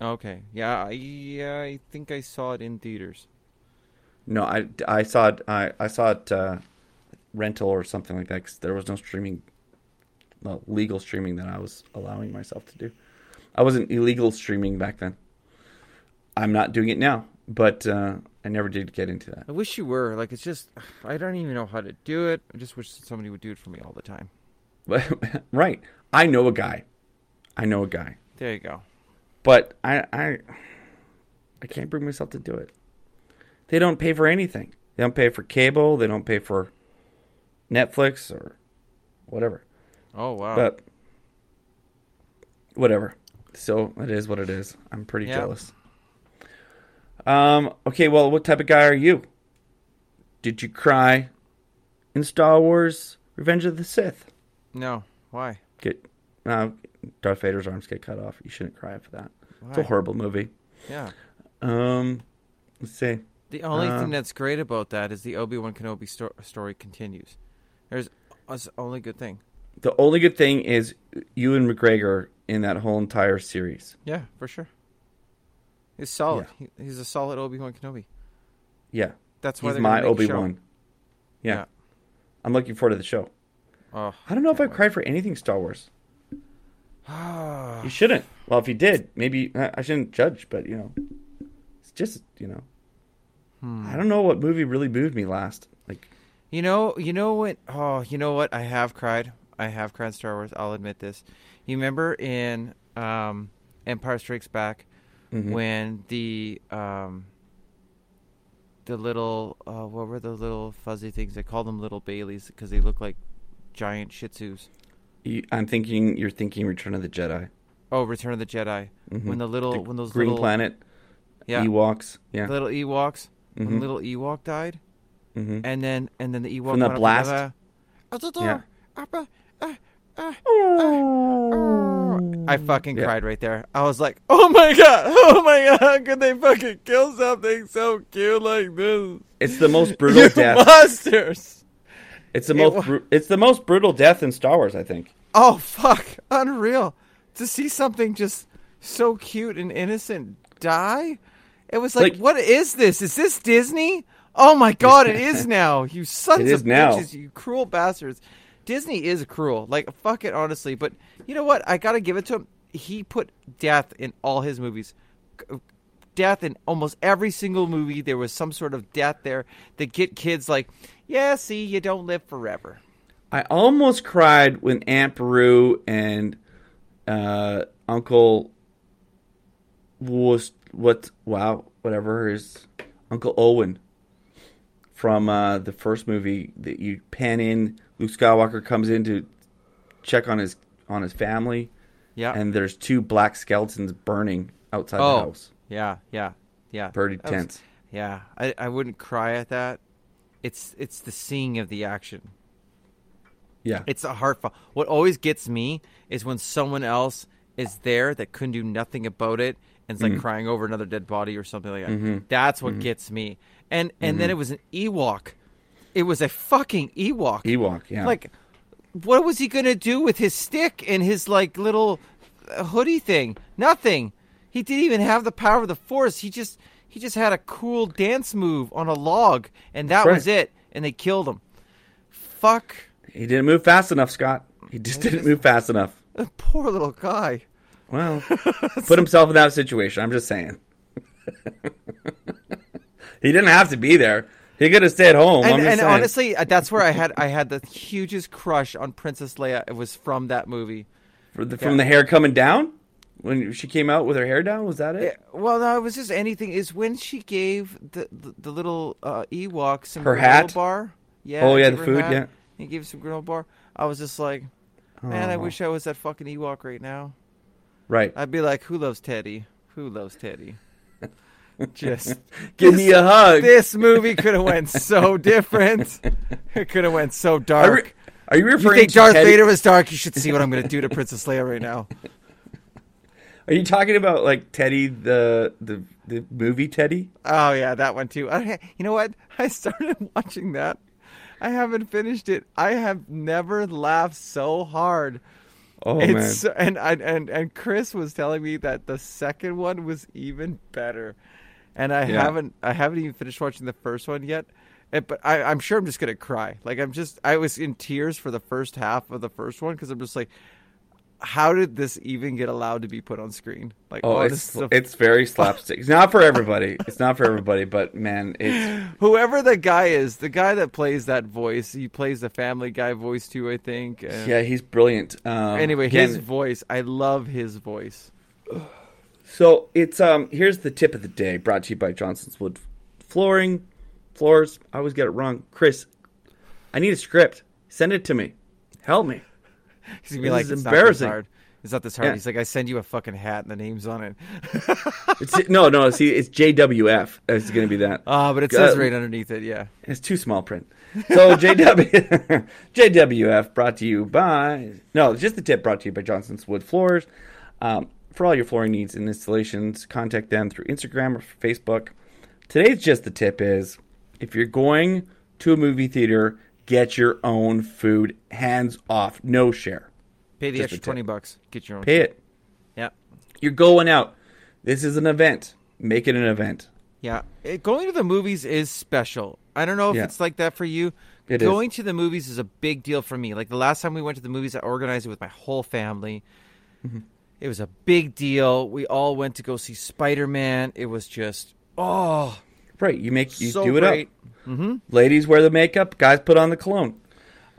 Okay. Yeah. I, yeah. I think I saw it in theaters. No, I, I saw it. I, I saw it uh, rental or something like that because there was no streaming, no, legal streaming that I was allowing myself to do. I wasn't illegal streaming back then. I'm not doing it now, but uh, I never did get into that. I wish you were. Like, it's just I don't even know how to do it. I just wish somebody would do it for me all the time. right. I know a guy. I know a guy, There you go. but I I I can't bring myself to do it. They don't pay for anything. They don't pay for cable. They don't pay for Netflix or whatever. Oh wow. But whatever. So it is what it is. I'm pretty Yeah. jealous. Um. Okay. Well, what type of guy are you? Did you cry in Star Wars: Revenge of the Sith? no. Why? Get uh, Darth Vader's arms get cut off. You shouldn't cry for that. Why? It's a horrible movie. Yeah. Um. Let's see. The only Uh, thing that's great about that is the Obi Wan Kenobi sto- story continues. There's that's the only good thing. The only good thing is Ewan McGregor in that whole entire series. Yeah, for sure. He's solid. He, he's a solid Obi Wan Kenobi. Yeah, That's why he's they're my gonna make a Obi. Wan. Yeah. Yeah. I'm looking forward to the show. Oh, I don't know if I cried for anything Star Wars. Ah, You shouldn't. Well, if you did, maybe I I shouldn't judge, but you know, it's just you know, Hmm. I don't know what movie really moved me last. Like, You know, you know what? Oh, you know what? I have cried. I have cried Star Wars. I'll admit this. You remember in um, Empire Strikes Back mhm. when the um, the little uh, what were the little fuzzy things? They call them little Baileys because they look like giant Shih Tzus. You- I'm thinking you're thinking Return of the Jedi. Oh, Return of the Jedi. Mhm. When the little The when those Green little Planet, yeah Ewoks, yeah, the little Ewoks when Mhm. little Ewok died hmm and then and then the Ewok From the went up blast? together. Yeah. I mm. fucking Yeah. cried right there. I was like, "Oh my god! Oh my god! How could they fucking kill something so cute like this? It's the most brutal you death. monsters!" It's the It most. wa- bru- it's the most brutal death in Star Wars. I think. Oh fuck! Unreal to see something just so cute and innocent die. It was like, Like- what is this? Is this Disney? Oh my god! It is now. You sons It is of now. bitches! You cruel bastards! Disney is cruel. Like fuck it, honestly. But you know what? I gotta give it to him. He put death in all his movies. Death in almost every single movie. There was some sort of death there that get kids like, yeah, see, you don't live forever. I almost cried when Aunt Beru and uh, Uncle was what? Wow, whatever is Uncle Owen from uh, the first movie that you pan in. Luke Skywalker comes in to check on his on his family, Yeah. and there's two black skeletons burning outside Oh. the house. Yeah, yeah, yeah. Pretty That was- tense. yeah, I, I wouldn't cry at that. It's it's the seeing of the action. Yeah, It's a heartfelt. What always gets me is when someone else is there that couldn't do nothing about it and it's like Mm-hmm. crying over another dead body or something like that. That's what gets me. And and Mm-hmm. then it was an Ewok. It was a fucking Ewok. Ewok. Yeah, Like, what was he gonna do with his stick and his like little uh, hoodie thing? Nothing. He didn't even have the power of the force. He just he just had a cool dance move on a log, and that That's was it. And they killed him. Fuck, he didn't move fast enough, Scott. He just didn't move fast enough. poor little guy. Well, put himself in that situation. I'm just saying. he didn't have to be there. He could have stayed home. I'm And, and honestly, uh, that's where I had I had the hugest crush on Princess Leia. It was from that movie. The, from the hair coming down when she came out with her hair down, was that it? Yeah, well, no, it was just anything. Is when she gave the the, the little uh, Ewok some Her hat? bar. Yeah. Oh, yeah, the food, hat. yeah. He gave some granola bar. I was just like, man, I wish I was that fucking Ewok right now. Right. I'd be like, who loves Teddy? Who loves Teddy? Just Give me a hug. this movie could have went so different. It could have went so Are, dark. we- are you referring? you think to Darth Teddy- Vader was dark? You should see what I'm going to do to Princess Leia right now. Are you talking about like Teddy the the the movie Teddy? Oh yeah, that one too. I, you know what? I started watching that. I haven't finished it. I have never laughed so hard Oh it's, man. And, and and and Chris was telling me that the second one was even better, and I Yeah. haven't I haven't even finished watching the first one yet. And- but I, I'm sure I'm just gonna cry. Like I'm just I was in tears for the first half of the first one because I'm just like, how did this even get allowed to be put on screen? Like, Oh, it's it's very slapstick. It's not for everybody. It's not for everybody, but man, it's whoever the guy is, the guy that plays that voice, he plays the Family Guy voice too, I think. and- yeah, he's brilliant. Um, Anyway, again, his voice, I love his voice. So it's um here's the tip of the day brought to you by Johnson's Wood Flooring. Floors, I always get it wrong. Chris, I need a script. Send it to me. Help me. He's gonna be This like, is it's embarrassing. Not. It's not this hard. Yeah. He's like, I send you a fucking hat and the name's on it. It's no, no, see it's JWF. It's going to be that. Ah, but it Uh, says right underneath it. Yeah. It's too small print. So JW JWF brought to you by no, just the tip brought to you by Johnson's Wood Floors. Um, for all your flooring needs and installations, contact them through Instagram or Facebook. Today's just the tip is if you're going to a movie theater, get your own food, hands off, no share. Pay the Just extra twenty bucks. Get your own. Pay it. Yeah. You're going out. This is an event. Make it an event. Yeah. It, going to the movies is special. I don't know if Yeah. it's like that for you. It is. going to the movies is a big deal for me. Like the last time we went to the movies, I organized it with my whole family. Mm-hmm. It was a big deal. We all went to go see Spider Man. It was just oh, Right. You make you so do it great. up. Ladies wear the makeup, guys put on the cologne.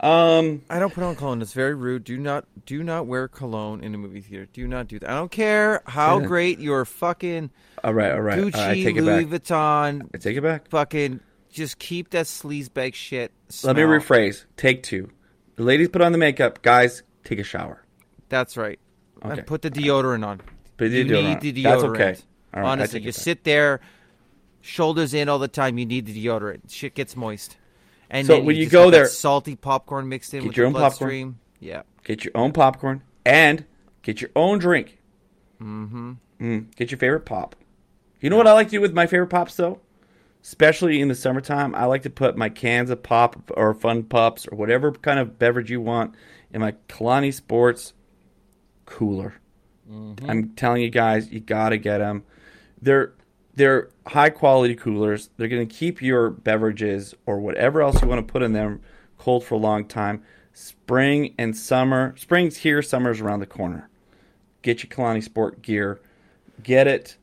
Um I don't put on cologne. It's very rude. Do not do not wear cologne in a movie theater. Do not do that. I don't care how Yeah. great your fucking all right, all right. Gucci, I take it Louis back. Vuitton, I take it back. fucking just keep that sleazebag shit. Let me rephrase. Take two. The ladies put on the makeup. Guys, take a shower. That's right. Okay. And put the deodorant on. Put the you deodorant need the deodorant. That's okay. Right, Honestly, you it sit there, shoulders in all the time. You need the deodorant. Shit gets moist. And So when you just go there- salty popcorn mixed in Get with your the own popcorn. Yeah. Get your own popcorn and get your own drink. Mm-hmm. Mm, get your favorite pop. You know what I like to do with my favorite pops though? Especially in the summertime, I like to put my cans of pop or fun pops or whatever kind of beverage you want in my Kalani Sports cooler. Mm-hmm. I'm telling you guys, you gotta get them. They're they're high quality coolers. They're gonna keep your beverages or whatever else you want to put in them cold for a long time. Spring and summer. Spring's here. Summer's around the corner. Get your Kalani Sport gear. Get it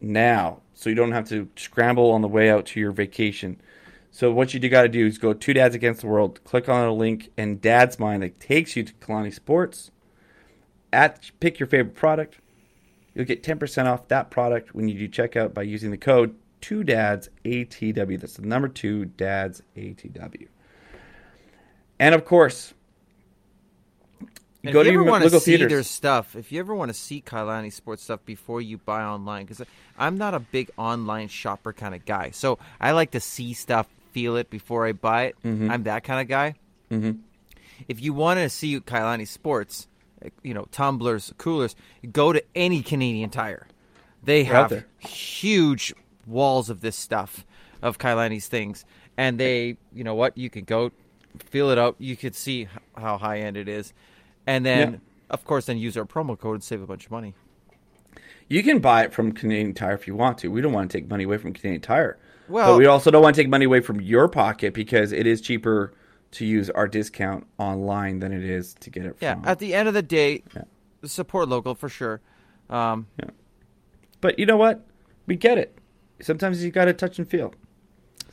now, so you don't have to scramble on the way out to your vacation. So what you do got to do is go to Dads Against the World. Click on a link in Dad's Mind that takes you to Kalani Sports at pick your favorite product. You'll get 10% off that product when you do checkout by using the code 2DADS ATW. That's the number 2 DADS ATW. And of course, And go if to you your ever want to local see their stuff, if you ever want to see Kailani sports stuff before you buy online, because I'm not a big online shopper kind of guy, so I like to see stuff, feel it before I buy it. Mm-hmm. I'm that kind of guy. Mhm. If you want to see Kailani sports, you know tumblers, coolers, go to any Canadian Tire. They They're have huge walls of this stuff of Kailani's things, and they, you know what, you can go feel it out. You could see how high end it is, and then Yeah. of course then use our promo code and save a bunch of money. You can buy it from Canadian Tire if you want to. We don't want to take money away from Canadian Tire. Well- but we also don't want to take money away from your pocket because it is cheaper to use our discount online than it is to get it Yeah, from. at the end of the day, Yeah. support local for sure. Um, but you know what? We get it. Sometimes you got to touch and feel.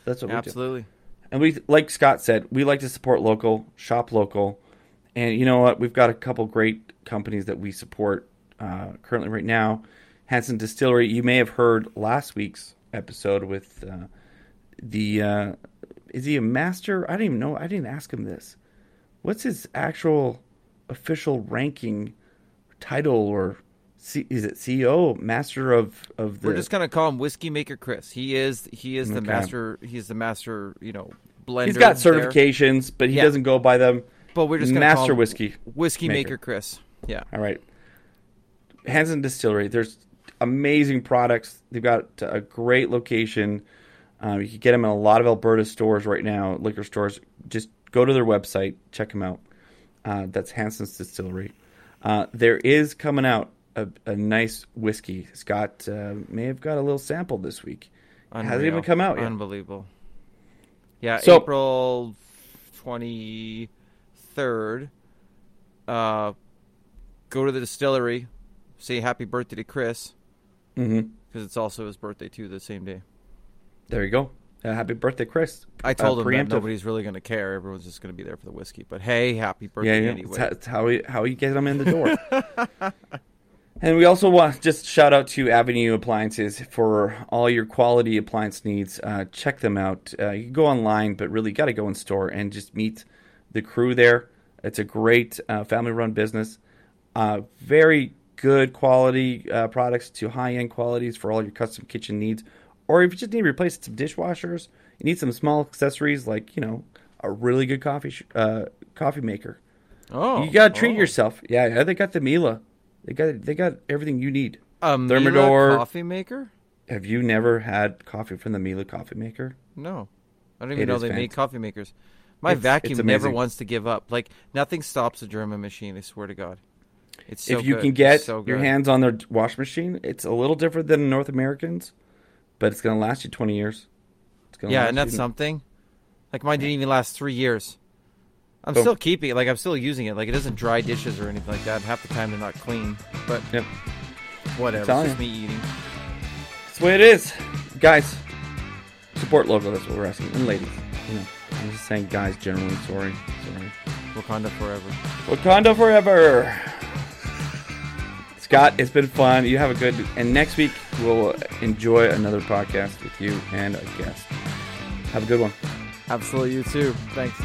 That's what we do. absolutely. And we, like Scott said, we like to support local, shop local, and you know what? We've got a couple great companies that we support uh, currently right now. Hansen Distillery. You may have heard last week's episode with uh, the. Uh, is he a master? I don't even know. I didn't ask him this. What's his actual official ranking, title, or C- is it CEO, master of of the? We're just gonna call him Whiskey Maker Chris. He is he is the Okay. master. He's the master. You know, blender. He's got there. certifications, but he Yeah. doesn't go by them. but we're just gonna master whiskey. Whiskey Maker. Maker Chris. Yeah. All right. Hansen Distillery. There's amazing products. They've got a great location. Uh, you can get them in a lot of Alberta stores right now, liquor stores. Just go to their website, check them out. Uh, that's Hansen's Distillery. Uh, there is coming out a, a nice whiskey. Scott uh, may have got a little sample this week. Hasn't even come out yet. Unbelievable. Yeah, So- April twenty third. Uh, go to the distillery, say happy birthday to Chris hmm because it's also his birthday too. The same day. There you go. Uh, happy birthday, Chris. I told Uh, him that nobody's really going to care. Everyone's just going to be there for the whiskey. But hey, happy birthday Yeah, yeah. anyway. It's, how, we how you get them in the door. and we also want to just shout out to Avenue Appliances for all your quality appliance needs. Uh, check them out. Uh, you can go online, but really got to go in store and just meet the crew there. It's a great uh, family-run business. Uh, very good quality uh, products to high-end qualities for all your custom kitchen needs. Or if you just need to replace some dishwashers, you need some small accessories like you know a really good coffee sh- uh, coffee maker. oh, You gotta treat oh. yourself. Yeah, yeah, they got the Miele. They got they got everything you need. A Miele Thermador. coffee maker? Have you never had coffee from the Miele coffee maker? No, I don't even It know they make coffee makers. My It's- vacuum it's never wants to give up. Like nothing stops a German machine. I swear to God, it's so if you good. can get so your hands on their wash machine, it's a little different than North Americans, but it's gonna last you twenty years. It's gonna Yeah, and that's you- something. Like mine didn't even last three years. I'm Oh. still keeping it. Like I'm still using it. Like it doesn't dry dishes or anything like that. Half the time they're not clean. But Yep. whatever. It's just me eating. That's the way it is, guys. Support logo. That's what we're asking, and ladies. You know, I'm just saying, guys. Generally, sorry, sorry. Wakanda forever. Wakanda forever. Scott, it's been fun. You have a good. And next week we'll enjoy another podcast with you and a guest. Have a good one. Absolutely, you too. Thanks.